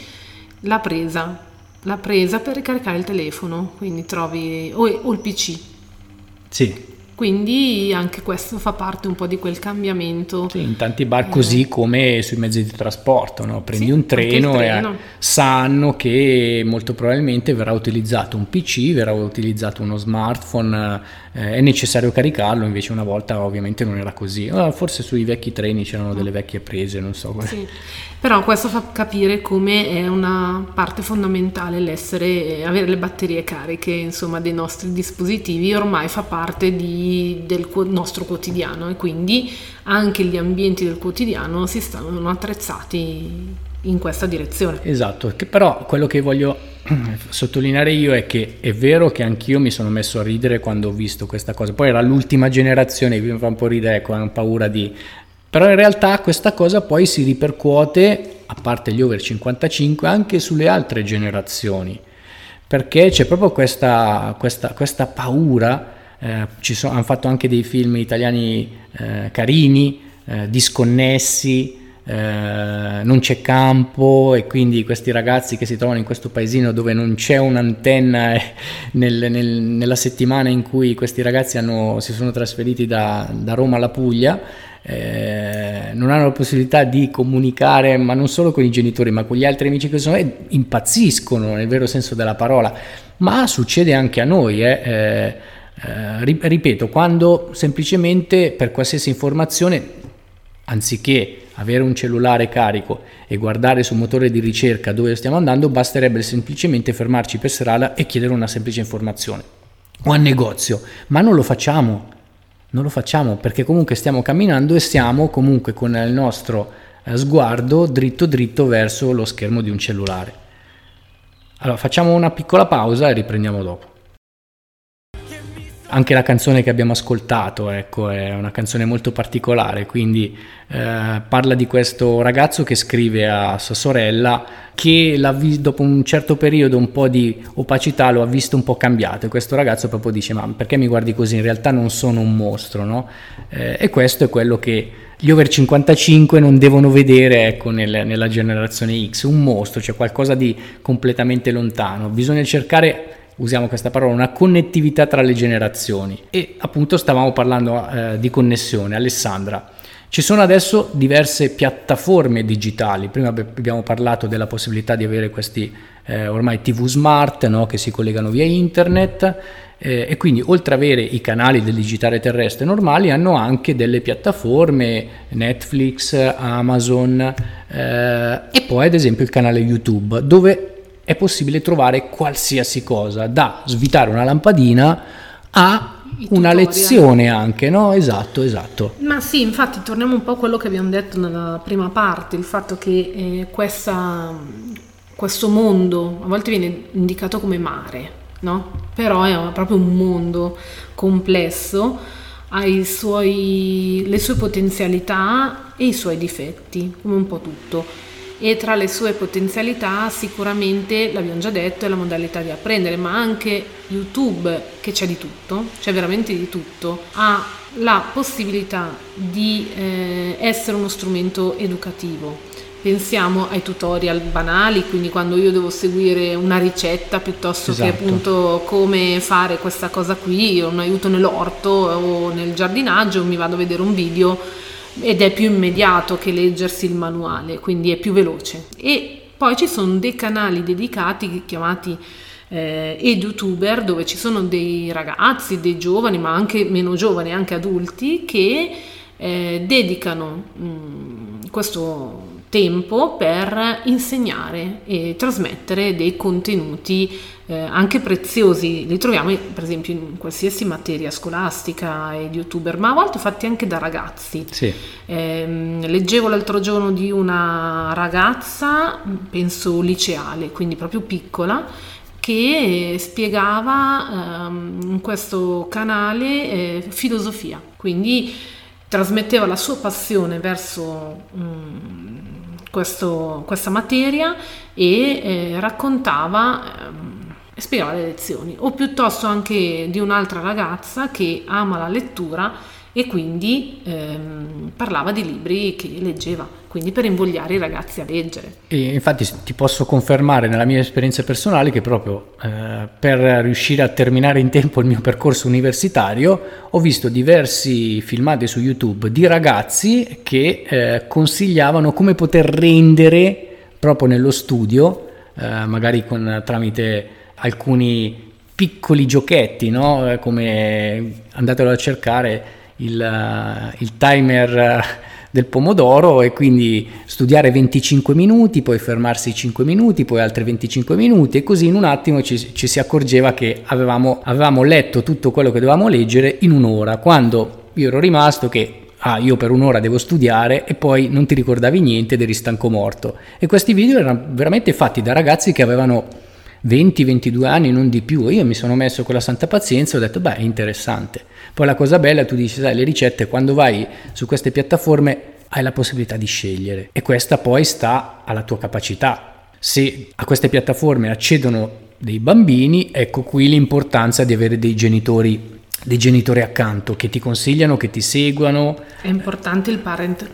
la presa, la presa per ricaricare il telefono, quindi trovi o, o il PC. Sì. quindi anche questo fa parte un po' di quel cambiamento. Sì, in tanti bar così eh. come sui mezzi di trasporto, no? prendi sì, un treno, treno, e sanno che molto probabilmente verrà utilizzato un PC, verrà utilizzato uno smartphone, eh, è necessario caricarlo, invece una volta ovviamente non era così. Forse sui vecchi treni c'erano delle vecchie prese, non so. Sì. Però questo fa capire come è una parte fondamentale l'essere, avere le batterie cariche insomma, dei nostri dispositivi, ormai fa parte di, del nostro quotidiano e quindi anche gli ambienti del quotidiano si stanno attrezzati in questa direzione. Esatto, che però quello che voglio sottolineare io è che è vero che anch'io mi sono messo a ridere quando ho visto questa cosa, poi era l'ultima generazione, mi fa un po' ridere, ecco, ho paura di però in realtà questa cosa poi si ripercuote, a parte gli over 55, anche sulle altre generazioni, perché c'è proprio questa, questa, questa paura, eh, ci sono, hanno fatto anche dei film italiani eh, carini, eh, disconnessi, eh, non c'è campo e quindi questi ragazzi che si trovano in questo paesino dove non c'è un'antenna eh, nel, nel, nella settimana in cui questi ragazzi hanno, si sono trasferiti da, da Roma alla Puglia eh, non hanno la possibilità di comunicare, ma non solo con i genitori, ma con gli altri amici che sono, eh, impazziscono nel vero senso della parola. Ma succede anche a noi, eh. eh, eh ripeto, quando semplicemente per qualsiasi informazione, anziché avere un cellulare carico e guardare sul motore di ricerca dove stiamo andando, basterebbe semplicemente fermarci per strada e chiedere una semplice informazione o al negozio, ma non lo facciamo non lo facciamo perché comunque stiamo camminando e siamo comunque con il nostro eh, sguardo dritto dritto verso lo schermo di un cellulare. Allora facciamo una piccola pausa e riprendiamo dopo. Anche la canzone che abbiamo ascoltato ecco, è una canzone molto particolare, quindi eh, parla di questo ragazzo che scrive a sua sorella che vi- dopo un certo periodo un po' di opacità lo ha visto un po' cambiato e questo ragazzo proprio dice ma perché mi guardi così? In realtà non sono un mostro, no? Eh, e questo è quello che gli over 55 non devono vedere ecco, nel, nella generazione X, un mostro, cioè qualcosa di completamente lontano. Bisogna cercare usiamo questa parola, una connettività tra le generazioni. E appunto stavamo parlando eh, di connessione. Alessandra, ci sono adesso diverse piattaforme digitali, prima abbiamo parlato della possibilità di avere questi eh, ormai TV smart no, che si collegano via internet eh, e quindi oltre ad avere i canali del digitale terrestre normali hanno anche delle piattaforme Netflix, Amazon eh, e poi ad esempio il canale YouTube dove è possibile trovare qualsiasi cosa, da svitare una lampadina a una lezione anche, no? Esatto, esatto. Ma sì, infatti torniamo un po' a quello che abbiamo detto nella prima parte, il fatto che eh, questa, questo mondo a volte viene indicato come mare, no? Però è proprio un mondo complesso, ha suoi, le sue potenzialità e i suoi difetti, come un po' tutto e tra le sue potenzialità sicuramente, l'abbiamo già detto, è la modalità di apprendere, ma anche YouTube, che c'è di tutto, c'è veramente di tutto, ha la possibilità di eh, essere uno strumento educativo. Pensiamo ai tutorial banali, quindi quando io devo seguire una ricetta piuttosto esatto. che appunto come fare questa cosa qui, un aiuto nell'orto o nel giardinaggio, mi vado a vedere un video ed è più immediato che leggersi il manuale, quindi è più veloce. E poi ci sono dei canali dedicati chiamati eh, edutuber dove ci sono dei ragazzi, dei giovani, ma anche meno giovani, anche adulti che eh, dedicano mh, mm, questo tempo per insegnare e trasmettere dei contenuti eh, anche preziosi, li troviamo per esempio in qualsiasi materia scolastica e di youtuber, ma a volte fatti anche da ragazzi. Sì. Eh, leggevo l'altro giorno di una ragazza, penso liceale, quindi proprio piccola, che spiegava ehm, in questo canale eh, filosofia, quindi trasmetteva la sua passione verso um, questo, questa materia e eh, raccontava eh, e spiegava le lezioni, o piuttosto anche di un'altra ragazza che ama la lettura e quindi ehm, parlava di libri che leggeva, quindi per invogliare i ragazzi a leggere. E infatti ti posso confermare nella mia esperienza personale che proprio eh, per riuscire a terminare in tempo il mio percorso universitario ho visto diversi filmati su YouTube di ragazzi che eh, consigliavano come poter rendere proprio nello studio, eh, magari con, tramite alcuni piccoli giochetti, no? Eh, come andatelo a cercare il, eh, il timer eh, del pomodoro e quindi studiare 25 minuti, poi fermarsi 5 minuti, poi altri 25 minuti e così in un attimo ci, ci si accorgeva che avevamo, avevamo, letto tutto quello che dovevamo leggere in un'ora, quando io ero rimasto che ah io per un'ora devo studiare e poi non ti ricordavi niente ed eri stanco morto. E questi video erano veramente fatti da ragazzi che avevano 20-22 anni, non di più. Io mi sono messo con la santa pazienza e ho detto, beh, è interessante. Poi la cosa bella, tu dici, sai, le ricette, quando vai su queste piattaforme hai la possibilità di scegliere e questa poi sta alla tua capacità. Se a queste piattaforme accedono dei bambini, ecco qui l'importanza di avere dei genitori dei genitori accanto che ti consigliano, che ti seguano. È importante il parent, eh,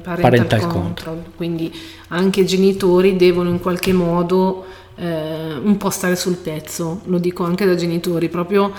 parental, parental control, control, quindi anche i genitori devono in qualche modo eh, un po' stare sul pezzo, lo dico anche da genitori, proprio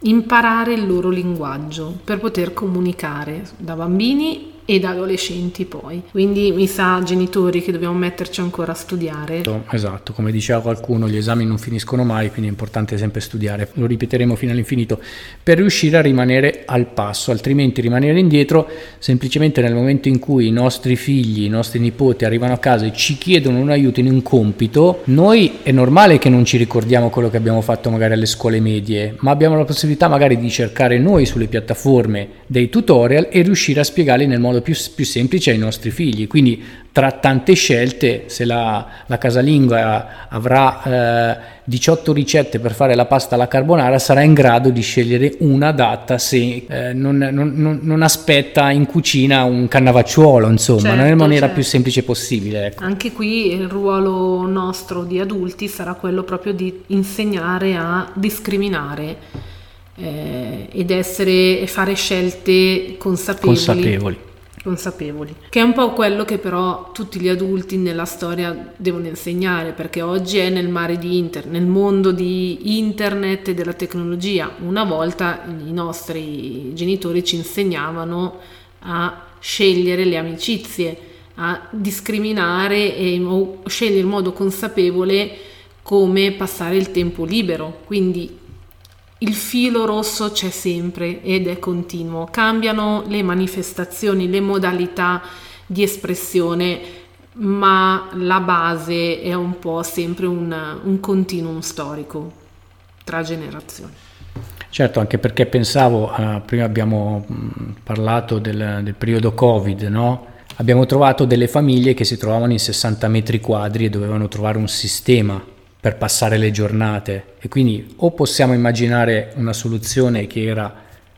imparare il loro linguaggio per poter comunicare da bambini e adolescenti poi. Quindi mi sa, genitori, che dobbiamo metterci ancora a studiare. Esatto, come diceva qualcuno, gli esami non finiscono mai, quindi è importante sempre studiare. Lo ripeteremo fino all'infinito per riuscire a rimanere al passo, altrimenti rimanere indietro semplicemente nel momento in cui i nostri figli, i nostri nipoti arrivano a casa e ci chiedono un aiuto in un compito, noi è normale che non ci ricordiamo quello che abbiamo fatto magari alle scuole medie, ma abbiamo la possibilità magari di cercare noi sulle piattaforme dei tutorial e riuscire a spiegarli nel modo modo più, più semplice ai nostri figli. Quindi tra tante scelte, se la, la casalinga avrà eh, 18 ricette per fare la pasta alla carbonara, sarà in grado di scegliere una adatta se eh, non, non, non, aspetta in cucina un cannavacciuolo, insomma, certo, nella maniera certo. più semplice possibile. Ecco. Anche qui il ruolo nostro di adulti sarà quello proprio di insegnare a discriminare eh, ed essere e fare scelte consapevoli. consapevoli consapevoli, che è un po' quello che però tutti gli adulti nella storia devono insegnare, perché oggi è nel mare di internet, nel mondo di internet e della tecnologia. Una volta i nostri genitori ci insegnavano a scegliere le amicizie, a discriminare e scegliere in modo consapevole come passare il tempo libero, quindi il filo rosso c'è sempre ed è continuo. Cambiano le manifestazioni, le modalità di espressione, ma la base è un po' sempre un, un continuum storico tra generazioni. Certo, anche perché pensavo, uh, prima abbiamo mh, parlato del, del, periodo Covid, no? Abbiamo trovato delle famiglie che si trovavano in 60 metri quadri e dovevano trovare un sistema per passare le giornate. E quindi o possiamo immaginare una soluzione che era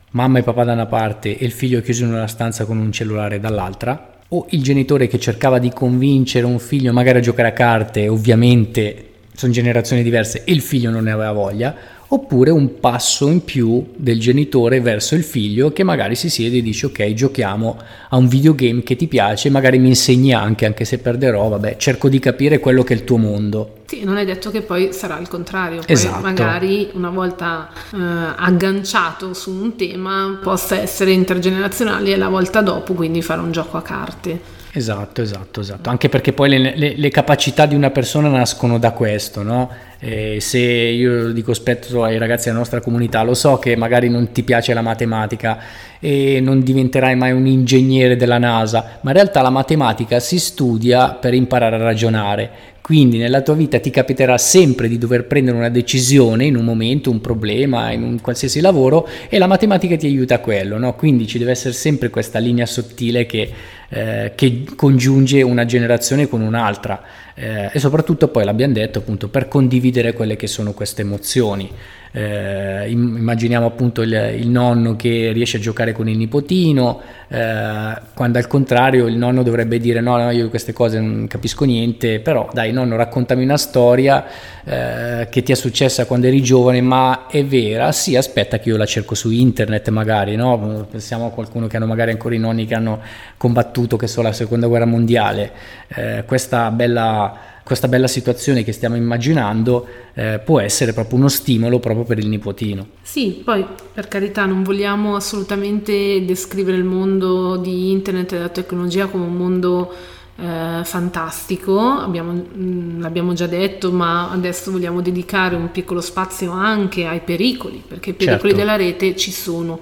mamma e papà da una parte e il figlio chiuso in una stanza con un cellulare dall'altra o il genitore che cercava di convincere un figlio magari a giocare a carte ovviamente sono generazioni diverse e il figlio non ne aveva voglia oppure un passo in più del genitore verso il figlio che magari si siede e dice ok giochiamo a un videogame che ti piace, magari mi insegni anche, anche se perderò, vabbè cerco di capire quello che è il tuo mondo. Sì, non è detto che poi sarà il contrario, poi esatto. magari una volta eh, agganciato su un tema possa essere intergenerazionale e la volta dopo quindi fare un gioco a carte. Esatto, esatto, esatto, anche perché poi le, le, le capacità di una persona nascono da questo, no? E se io dico spesso ai ragazzi della nostra comunità, lo so che magari non ti piace la matematica e non diventerai mai un ingegnere della NASA, ma in realtà la matematica si studia per imparare a ragionare. Quindi nella tua vita ti capiterà sempre di dover prendere una decisione in un momento, un problema, in un qualsiasi lavoro e la matematica ti aiuta a quello, no? Quindi ci deve essere sempre questa linea sottile che, eh, che congiunge una generazione con un'altra eh, e soprattutto poi l'abbiamo detto appunto per condividere quelle che sono queste emozioni. Eh, immaginiamo appunto il, il, nonno che riesce a giocare con il nipotino, eh, quando al contrario il nonno dovrebbe dire no, no, io queste cose non capisco niente, però dai nonno raccontami una storia eh, che ti è successa quando eri giovane, ma è vera, sì aspetta che io la cerco su internet magari, no? pensiamo a qualcuno che hanno magari ancora i nonni che hanno combattuto, che so, la seconda guerra mondiale, eh, questa bella questa bella situazione che stiamo immaginando eh, può essere proprio uno stimolo proprio per il nipotino. Sì, poi per carità non vogliamo assolutamente descrivere il mondo di internet e della tecnologia come un mondo eh, fantastico, abbiamo, mh, mm, l'abbiamo già detto, ma adesso vogliamo dedicare un piccolo spazio anche ai pericoli, perché i pericoli certo. della rete ci sono.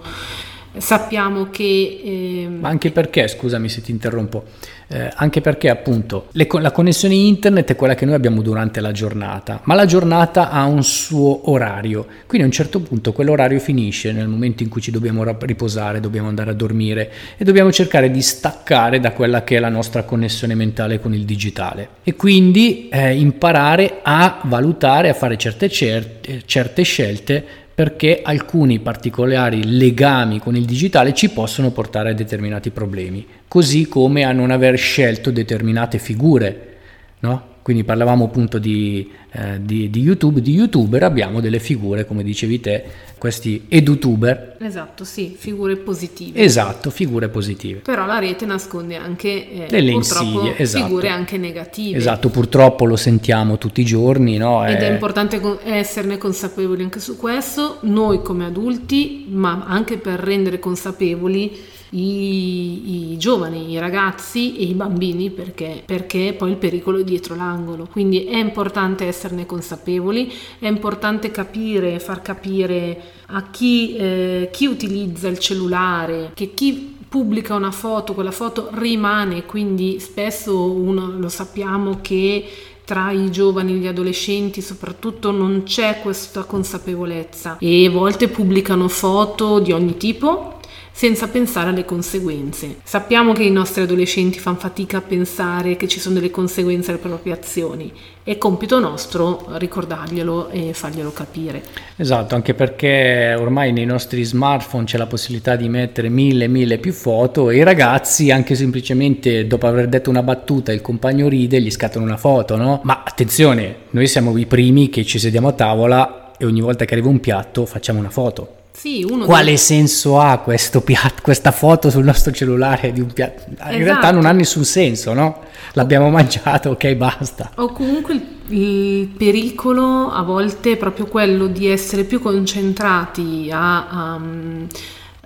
Sappiamo che... Eh, ma anche perché, scusami se ti interrompo, eh, anche perché appunto le, la connessione internet è quella che noi abbiamo durante la giornata, ma la giornata ha un suo orario, quindi a un certo punto quell'orario finisce nel momento in cui ci dobbiamo riposare, dobbiamo andare a dormire e dobbiamo cercare di staccare da quella che è la nostra connessione mentale con il digitale. E quindi eh, imparare a valutare, a fare certe, certe, certe scelte perché alcuni particolari legami con il digitale ci possono portare a determinati problemi, così come a non aver scelto determinate figure, no? Quindi parlavamo appunto di, eh, di, di, YouTube, di YouTuber abbiamo delle figure, come dicevi te, questi edutuber. Esatto, sì, figure positive. Esatto, figure positive. Però la rete nasconde anche eh, delle insidie, esatto. figure anche negative. Esatto, purtroppo lo sentiamo tutti i giorni, no? Ed è, è importante esserne consapevoli anche su questo, noi come adulti, ma anche per rendere consapevoli i, i, giovani, i ragazzi e i bambini perché, perché poi il pericolo è dietro l'angolo. Quindi è importante esserne consapevoli, è importante capire, far capire a chi, eh, chi utilizza il cellulare, che chi pubblica una foto, quella foto rimane, quindi spesso uno, lo sappiamo che tra i giovani e gli adolescenti soprattutto non c'è questa consapevolezza e a volte pubblicano foto di ogni tipo senza pensare alle conseguenze. Sappiamo che i nostri adolescenti fanno fatica a pensare che ci sono delle conseguenze alle proprie azioni. È compito nostro ricordarglielo e farglielo capire. Esatto, anche perché ormai nei nostri smartphone c'è la possibilità di mettere mille, mille più foto e i ragazzi anche semplicemente dopo aver detto una battuta il compagno ride gli scattano una foto, no? Ma attenzione, noi siamo i primi che ci sediamo a tavola e ogni volta che arriva un piatto facciamo una foto sì, Quale dei... senso ha piatto, questa foto sul nostro cellulare di un piatto? In esatto. realtà non ha nessun senso, no? L'abbiamo mangiato, ok, basta. O comunque il, il, pericolo a volte è proprio quello di essere più concentrati a, um,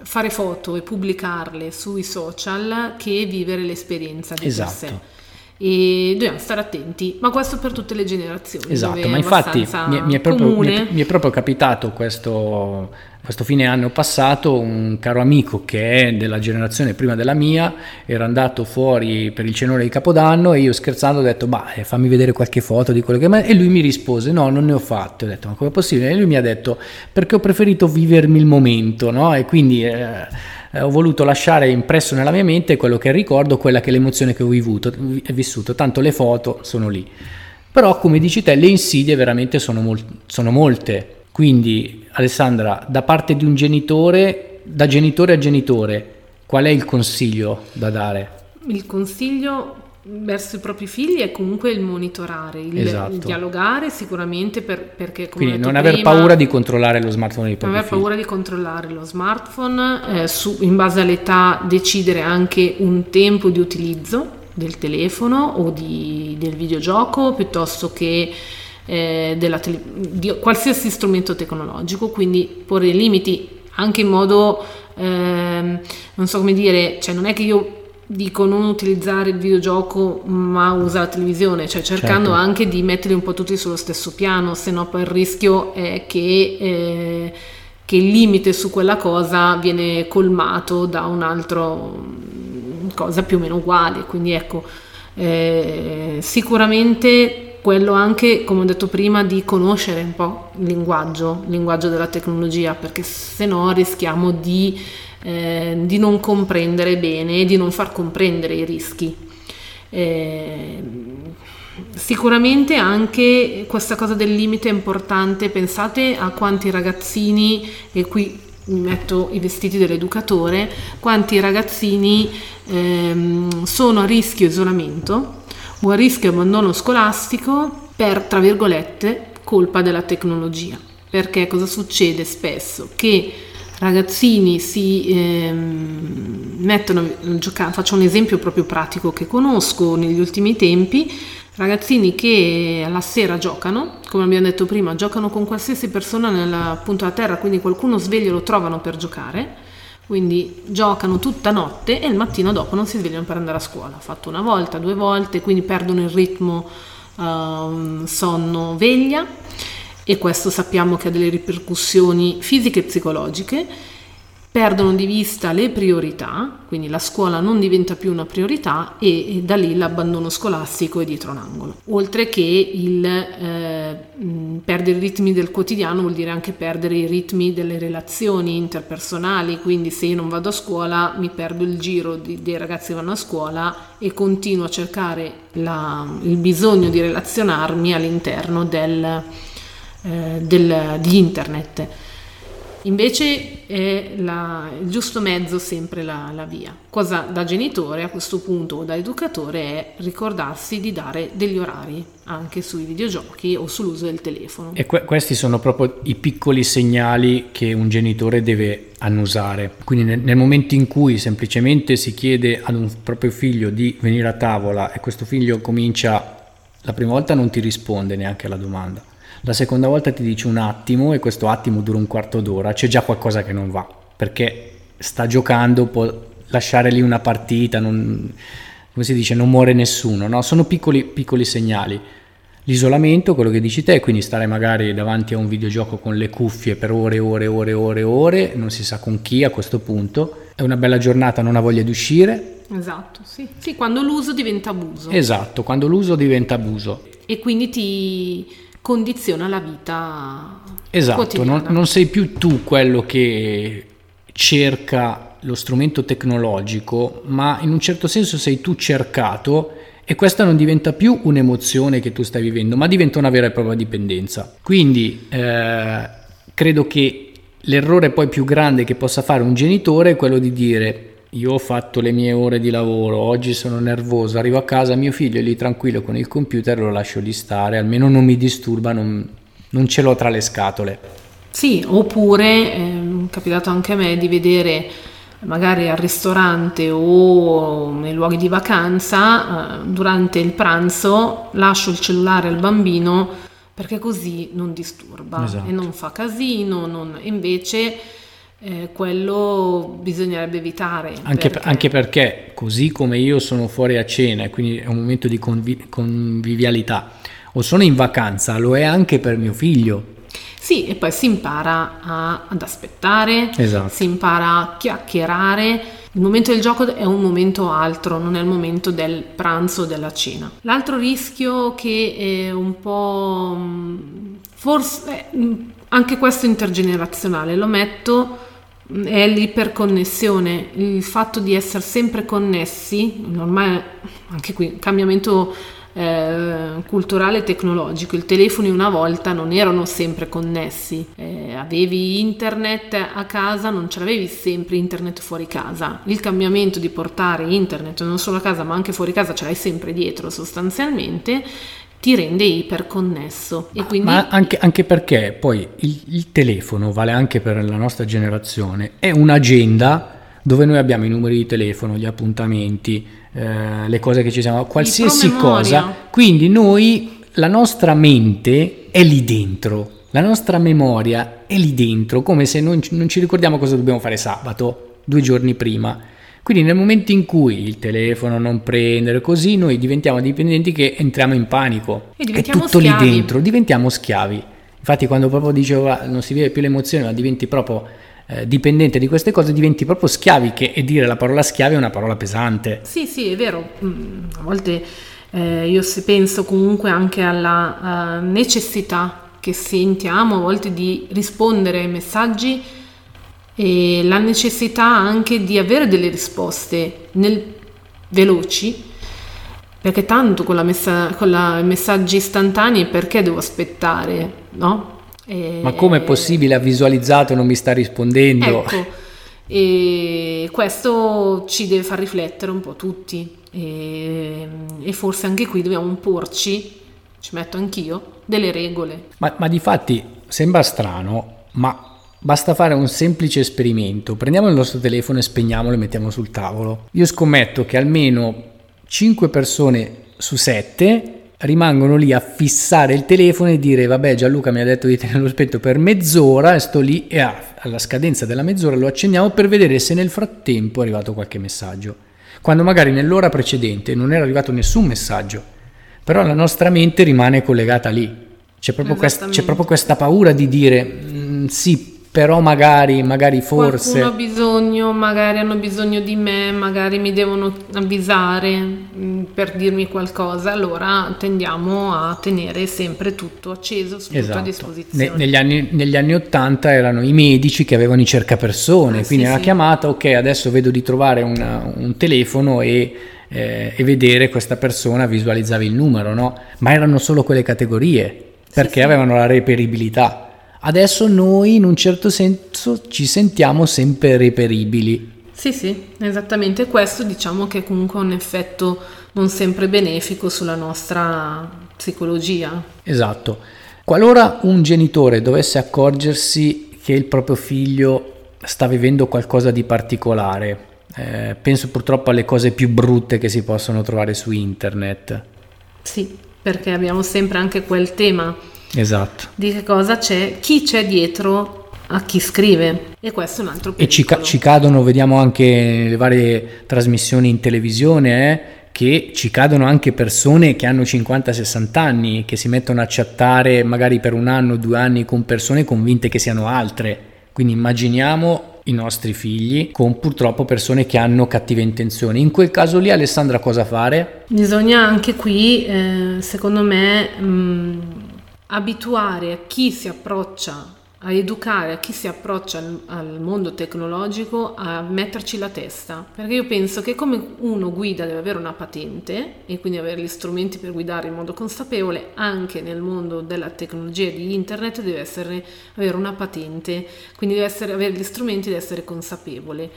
fare foto e pubblicarle sui social che vivere l'esperienza di esatto. per sé e dobbiamo stare attenti, ma questo per tutte le generazioni. Esatto, ma infatti mi, mi, è proprio, mi, è, mi, è proprio, capitato questo, questo fine anno passato, un caro amico che è della generazione prima della mia, era andato fuori per il cenone di Capodanno e io scherzando ho detto, bah, eh, fammi vedere qualche foto di quello che... E lui mi rispose, no, non ne ho fatte. Ho detto, ma come è possibile? E lui mi ha detto, perché ho preferito vivermi il momento, no? E quindi... Eh, eh, ho voluto lasciare impresso nella mia mente quello che ricordo, quella che è l'emozione che ho vivuto, vissuto, tanto le foto sono lì. Però come dici te, le insidie veramente sono, mol- sono molte. Quindi Alessandra, da parte di un genitore, da genitore a genitore, qual è il consiglio da dare? Il consiglio verso i propri figli è comunque il monitorare, il, esatto. il dialogare sicuramente per, perché come Quindi non aver prima, paura di controllare lo smartphone dei propri Non aver paura di controllare lo smartphone, eh, su, in base all'età decidere anche un tempo di utilizzo del telefono o di, del videogioco piuttosto che eh, della tele, di qualsiasi strumento tecnologico, quindi porre limiti anche in modo, eh, non so come dire, cioè non è che io dico non utilizzare il videogioco ma usa la televisione, cioè cercando certo. anche di metterli un po' tutti sullo stesso piano, se no poi il rischio è che, eh, che il limite su quella cosa viene colmato da un'altra cosa più o meno uguale, quindi ecco, eh, sicuramente quello anche, come ho detto prima, di conoscere un po' il linguaggio, il linguaggio della tecnologia, perché se no rischiamo di eh, di non comprendere bene e di non far comprendere i rischi. Eh, Sicuramente anche questa cosa del limite è importante, pensate a quanti ragazzini, e qui metto i vestiti dell'educatore, quanti ragazzini ehm, sono a rischio isolamento o a rischio abbandono scolastico per, tra virgolette, colpa della tecnologia. Perché cosa succede spesso? Che ragazzini si ehm, mettono a giocare, faccio un esempio proprio pratico che conosco negli ultimi tempi, ragazzini che alla sera giocano, come abbiamo detto prima, giocano con qualsiasi persona nella punta della terra, quindi qualcuno sveglio lo trovano per giocare, quindi giocano tutta notte e il mattino dopo non si svegliano per andare a scuola. Fatto una volta, due volte, quindi perdono il ritmo uh, sonno-veglia e questo sappiamo che ha delle ripercussioni fisiche e psicologiche perdono di vista le priorità, quindi la scuola non diventa più una priorità e, da lì l'abbandono scolastico è dietro l'angolo. Oltre che il eh, perdere i ritmi del quotidiano vuol dire anche perdere i ritmi delle relazioni interpersonali, quindi se io non vado a scuola mi perdo il giro di, dei ragazzi che vanno a scuola e continuo a cercare la, il bisogno di relazionarmi all'interno del, eh, del, di internet. Invece è la, il giusto mezzo sempre la, la, via. Cosa da genitore a questo punto o da educatore è ricordarsi di dare degli orari anche sui videogiochi o sull'uso del telefono. E que- questi sono proprio i piccoli segnali che un genitore deve annusare. Quindi nel, nel momento in cui semplicemente si chiede ad un proprio figlio di venire a tavola e questo figlio comincia la prima volta non ti risponde neanche alla domanda la seconda volta ti dice un attimo e questo attimo dura un quarto d'ora, c'è già qualcosa che non va, perché sta giocando, può lasciare lì una partita, non, come si dice, non muore nessuno, no? sono piccoli, piccoli segnali. L'isolamento, quello che dici te, quindi stare magari davanti a un videogioco con le cuffie per ore e ore e ore e ore, ore, non si sa con chi a questo punto, è una bella giornata, non ha voglia di uscire. Esatto, sì. Sì, quando l'uso diventa abuso. Esatto, quando l'uso diventa abuso. E quindi ti condiziona la vita esatto, non, non, sei più tu quello che cerca lo strumento tecnologico, ma in un certo senso sei tu cercato e questa non diventa più un'emozione che tu stai vivendo, ma diventa una vera e propria dipendenza. Quindi eh, credo che l'errore poi più grande che possa fare un genitore è quello di dire io ho fatto le mie ore di lavoro, oggi sono nervoso, arrivo a casa, mio figlio è lì tranquillo con il computer, lo lascio di stare, almeno non mi disturba, non, non ce l'ho tra le scatole. Sì, oppure è capitato anche a me di vedere magari al ristorante o nei luoghi di vacanza, eh, durante il pranzo lascio il cellulare al bambino perché così non disturba esatto. e non fa casino, non... invece eh, quello bisognerebbe evitare. Anche perché... anche perché... così come io sono fuori a cena e quindi è un momento di convi- convivialità, o sono in vacanza, lo è anche per mio figlio. Sì, e poi si impara a, ad aspettare, esatto. si impara a chiacchierare. Il momento del gioco è un momento altro, non è il momento del pranzo o della cena. L'altro rischio che è un po' mm, forse mm, anche questo intergenerazionale, lo metto è l'iperconnessione, il fatto di essere sempre connessi, ormai anche qui cambiamento eh, culturale e tecnologico, i telefoni una volta non erano sempre connessi, eh, avevi internet a casa, non ce l'avevi sempre internet fuori casa, il cambiamento di portare internet non solo a casa ma anche fuori casa ce l'hai sempre dietro sostanzialmente ti rende iperconnesso. E quindi... Ma anche, anche perché poi il, il, telefono, vale anche per la nostra generazione, è un'agenda dove noi abbiamo i numeri di telefono, gli appuntamenti, eh, le cose che ci siamo, qualsiasi cosa. Quindi noi, la nostra mente è lì dentro. La nostra memoria è lì dentro, come se non, non ci ricordiamo cosa dobbiamo fare sabato, due giorni prima quindi nel momento in cui il telefono non prende, così noi diventiamo dipendenti che entriamo in panico. E diventiamo È tutto schiavi. lì dentro, diventiamo schiavi. Infatti quando proprio dicevo non si vive più l'emozione, ma diventi proprio eh, dipendente di queste cose, diventi proprio schiavi, che e dire la parola schiavi è una parola pesante. Sì, sì, è vero. Mm, a volte eh, io se penso comunque anche alla uh, necessità che sentiamo a volte di rispondere ai messaggi e la necessità anche di avere delle risposte nel, veloci Perché tanto con, la messa, con la messaggi istantanei perché devo aspettare, no? E... Ma come è possibile? Ha visualizzato, non mi sta rispondendo. Ecco, e questo ci deve far riflettere un po' tutti e, e forse anche qui dobbiamo porci, ci metto anch'io, delle regole. Ma, ma di fatti sembra strano, ma Basta fare un semplice esperimento. Prendiamo il nostro telefono e spegniamolo e mettiamo sul tavolo. Io scommetto che almeno 5 persone su 7 rimangono lì a fissare il telefono e dire vabbè Gianluca mi ha detto di tenerlo spento per mezz'ora e sto lì e ah, alla scadenza della mezz'ora lo accendiamo per vedere se nel frattempo è arrivato qualche messaggio quando magari nell'ora precedente non era arrivato nessun messaggio però la nostra mente rimane collegata lì c'è proprio, quest- c'è proprio questa paura di dire mm, sì però magari, magari forse... Qualcuno ha bisogno, magari hanno bisogno di me, magari mi devono avvisare mm, per dirmi qualcosa, allora tendiamo a tenere sempre tutto acceso, tutto esatto. a disposizione. Ne, negli, anni, negli, anni, 80 erano i medici che avevano i cercapersone, ah, quindi sì, una sì. chiamata, ok adesso vedo di trovare una, un telefono e... Eh, e vedere questa persona visualizzavi il numero, no? Ma erano solo quelle categorie perché sì, avevano la reperibilità. Adesso noi in un certo senso ci sentiamo sempre reperibili. Sì, sì, esattamente questo diciamo che comunque ha un effetto non sempre benefico sulla nostra psicologia. Esatto. Qualora un genitore dovesse accorgersi che il proprio figlio sta vivendo qualcosa di particolare, eh, penso purtroppo alle cose più brutte che si possono trovare su internet. Sì, perché abbiamo sempre anche quel tema Esatto. Di che cosa c'è, chi c'è dietro a chi scrive. E questo è un altro pericolo. E ci, ca- ci cadono, vediamo anche le varie trasmissioni in televisione, eh, che ci cadono anche persone che hanno 50-60 anni, che si mettono a chattare magari per un anno, due anni con persone convinte che siano altre. Quindi immaginiamo i nostri figli con purtroppo persone che hanno cattive intenzioni. In quel caso lì Alessandra cosa fare? Bisogna anche qui, eh, secondo me, mh, mm, abituare a chi si approccia, a educare a chi si approccia al, mondo tecnologico a metterci la testa, perché io penso che come uno guida deve avere una patente e quindi avere gli strumenti per guidare in modo consapevole, anche nel mondo della tecnologia e di internet deve essere, avere una patente, quindi deve essere, avere gli strumenti deve essere consapevole.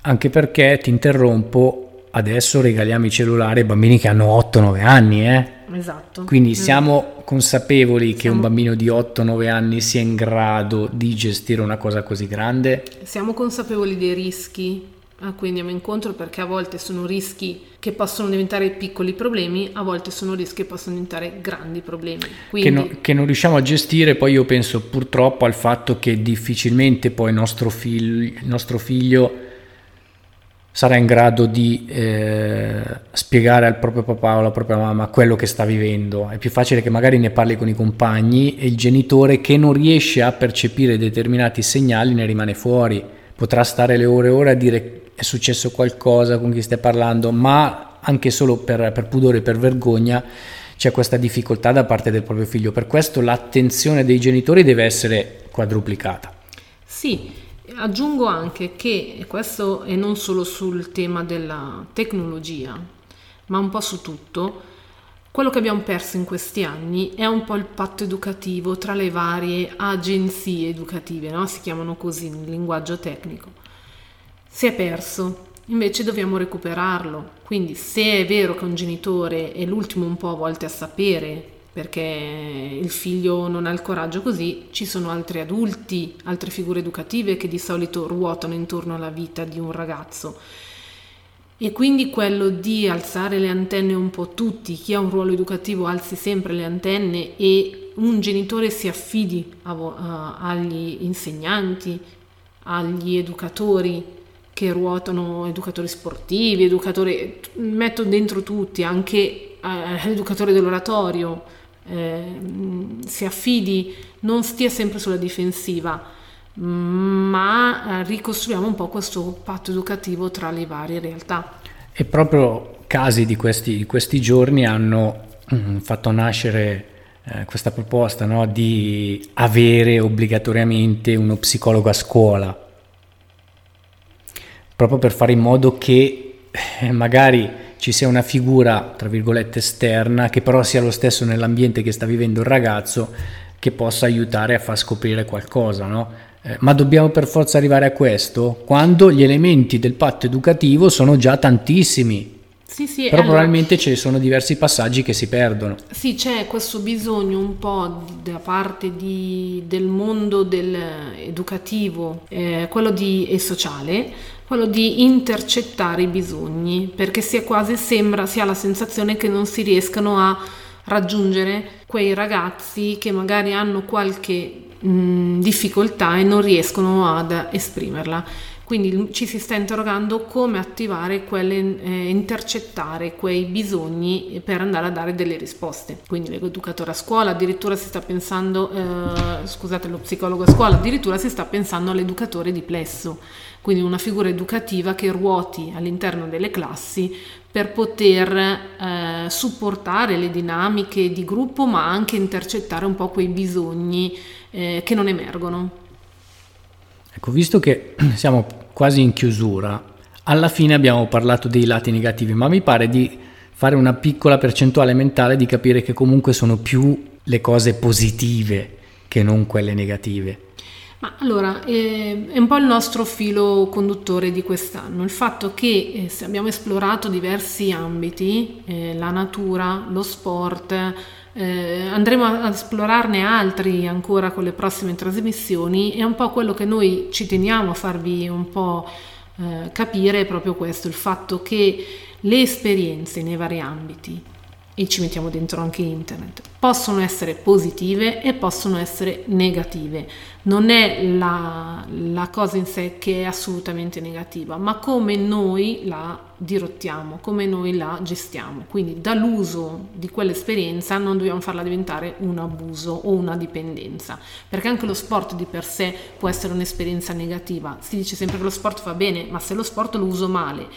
Anche perché ti interrompo, adesso regaliamo i cellulari ai bambini che hanno 8-9 anni, eh? Esatto. Quindi siamo consapevoli siamo... che un bambino di 8-9 anni sia in grado di gestire una cosa così grande? Siamo consapevoli dei rischi a cui andiamo incontro perché a volte sono rischi che possono diventare piccoli problemi, a volte sono rischi che possono diventare grandi problemi. Quindi... Che, no, che, non riusciamo a gestire, poi io penso purtroppo al fatto che difficilmente poi nostro, fig- nostro figlio sarà in grado di eh, spiegare al proprio papà o alla propria mamma quello che sta vivendo. È più facile che magari ne parli con i compagni e il genitore che non riesce a percepire determinati segnali ne rimane fuori. Potrà stare le ore e ore a dire è successo qualcosa con chi stai parlando, ma anche solo per, per pudore, per vergogna, c'è questa difficoltà da parte del proprio figlio. Per questo l'attenzione dei genitori deve essere quadruplicata. Sì, Aggiungo anche che, e questo è non solo sul tema della tecnologia, ma un po' su tutto, quello che abbiamo perso in questi anni è un po' il patto educativo tra le varie agenzie educative, no? si chiamano così nel linguaggio tecnico. Si è perso, invece dobbiamo recuperarlo. Quindi se è vero che un genitore è l'ultimo un po' a volte a sapere perché il figlio non ha il coraggio così, ci sono altri adulti, altre figure educative che di solito ruotano intorno alla vita di un ragazzo. E quindi quello di alzare le antenne un po' tutti, chi ha un ruolo educativo alzi sempre le antenne e un genitore si affidi agli insegnanti, agli educatori che ruotano, educatori sportivi, educatori, metto dentro tutti, anche eh, l'educatore dell'oratorio, eh, si affidi, non stia sempre sulla difensiva, ma eh, ricostruiamo un po' questo patto educativo tra le varie realtà. E proprio casi di questi, di questi giorni hanno mm, fatto nascere eh, questa proposta no, di avere obbligatoriamente uno psicologo a scuola, proprio per fare in modo che eh, magari ci sia una figura, tra virgolette, esterna, che però sia lo stesso nell'ambiente che sta vivendo il ragazzo, che possa aiutare a far scoprire qualcosa, no? Eh, ma dobbiamo per forza arrivare a questo quando gli elementi del patto educativo sono già tantissimi. Sì, sì, Però allora, probabilmente ci sono diversi passaggi che si perdono. Sì, c'è questo bisogno un po' da parte di- del mondo del educativo, eh, quello di, e sociale, quello di intercettare i bisogni, perché si quasi sembra, si ha la sensazione che non si riescano a raggiungere quei ragazzi che magari hanno qualche mh, difficoltà e non riescono ad esprimerla. Quindi ci si sta interrogando come attivare quelle, eh, intercettare quei bisogni per andare a dare delle risposte. Quindi l'educatore a scuola, addirittura si sta pensando, eh, scusate, lo psicologo a scuola, addirittura si sta pensando all'educatore di plesso, quindi una figura educativa che ruoti all'interno delle classi per poter eh, supportare le dinamiche di gruppo, ma anche intercettare un po' quei bisogni eh, che non emergono. Ecco, visto che siamo quasi in chiusura, alla fine abbiamo parlato dei lati negativi, ma mi pare di fare una piccola percentuale mentale di capire che comunque sono più le cose positive che non quelle negative. Ma allora, eh, è un po' il nostro filo conduttore di quest'anno, il fatto che eh, se abbiamo esplorato diversi ambiti, eh, la natura, lo sport, eh, andremo ad esplorarne altri ancora con le prossime trasmissioni, è un po' quello che noi ci teniamo a farvi un po' eh, capire, è proprio questo, il fatto che le esperienze nei vari ambiti, e ci mettiamo dentro anche internet, possono essere positive e possono essere negative. Non è la, la, cosa in sé che è assolutamente negativa, ma come noi la dirottiamo, come noi la gestiamo. Quindi dall'uso di quell'esperienza non dobbiamo farla diventare un abuso o una dipendenza, perché anche lo sport di per sé può essere un'esperienza negativa. Si dice sempre che lo sport fa bene, ma se lo sport lo uso male,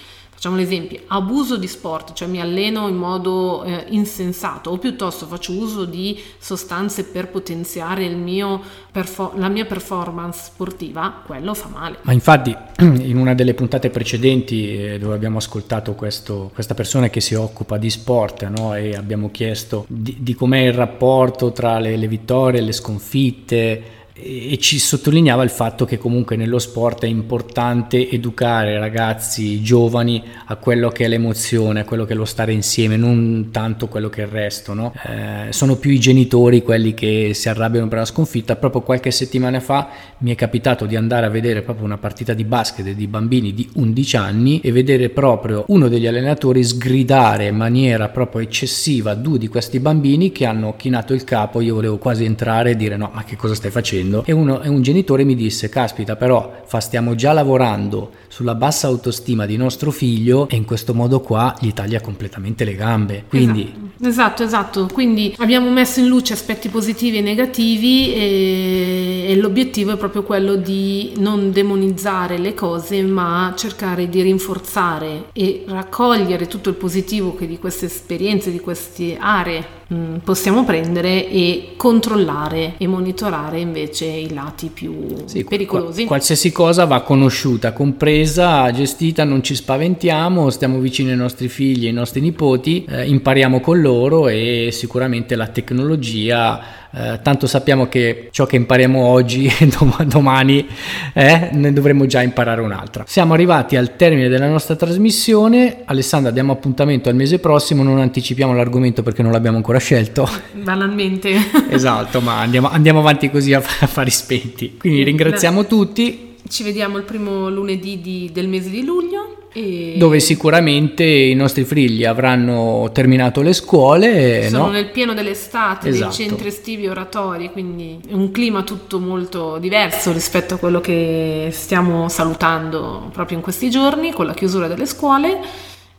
Facciamo l'esempio, abuso di sport, cioè mi alleno in modo eh, insensato o piuttosto faccio uso di sostanze per potenziare mio perfo- la mia performance sportiva, quello fa male. Ma infatti in una delle puntate precedenti eh, dove abbiamo ascoltato questo, questa persona che si occupa di sport no? e abbiamo chiesto di, di com'è il rapporto tra le, le vittorie e le sconfitte, e ci sottolineava il fatto che comunque nello sport è importante educare ragazzi giovani a quello che è l'emozione, a quello che è lo stare insieme, non tanto quello che è il resto. No? Eh, sono più i genitori quelli che si arrabbiano per la sconfitta. Proprio qualche settimana fa mi è capitato di andare a vedere proprio una partita di basket di bambini di 11 anni e vedere proprio uno degli allenatori sgridare in maniera proprio eccessiva due di questi bambini che hanno chinato il capo. Io volevo quasi entrare e dire no, ma che cosa stai facendo? E, uno, e un genitore mi disse caspita però fa, stiamo già lavorando sulla bassa autostima di nostro figlio e in questo modo qua gli taglia completamente le gambe quindi esatto esatto, esatto. quindi abbiamo messo in luce aspetti positivi e negativi e, e l'obiettivo è proprio quello di non demonizzare le cose ma cercare di rinforzare e raccogliere tutto il positivo che di queste esperienze di queste aree mh, possiamo prendere e controllare e monitorare invece i lati più sì, pericolosi. qualsiasi cosa va conosciuta, compresa, gestita, non ci spaventiamo, stiamo vicini ai nostri figli, ai nostri nipoti, eh, impariamo con loro e sicuramente la tecnologia eh, tanto sappiamo che ciò che impariamo oggi, domani eh, ne dovremo già imparare un'altra. Siamo arrivati al termine della nostra trasmissione. Alessandra, diamo appuntamento al mese prossimo. Non anticipiamo l'argomento perché non l'abbiamo ancora scelto. Banalmente. esatto, ma andiamo, andiamo avanti così a, a fari spenti. Quindi ringraziamo tutti. Ci vediamo il primo lunedì di, del mese di luglio. E... Dove sicuramente i nostri figli avranno terminato le scuole. Sono no? nel pieno dell'estate, esatto. dei centri estivi oratori, quindi è un clima tutto molto diverso rispetto a quello che stiamo salutando proprio in questi giorni con la chiusura delle scuole.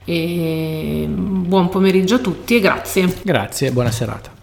E buon pomeriggio a tutti e grazie. Grazie, buona serata.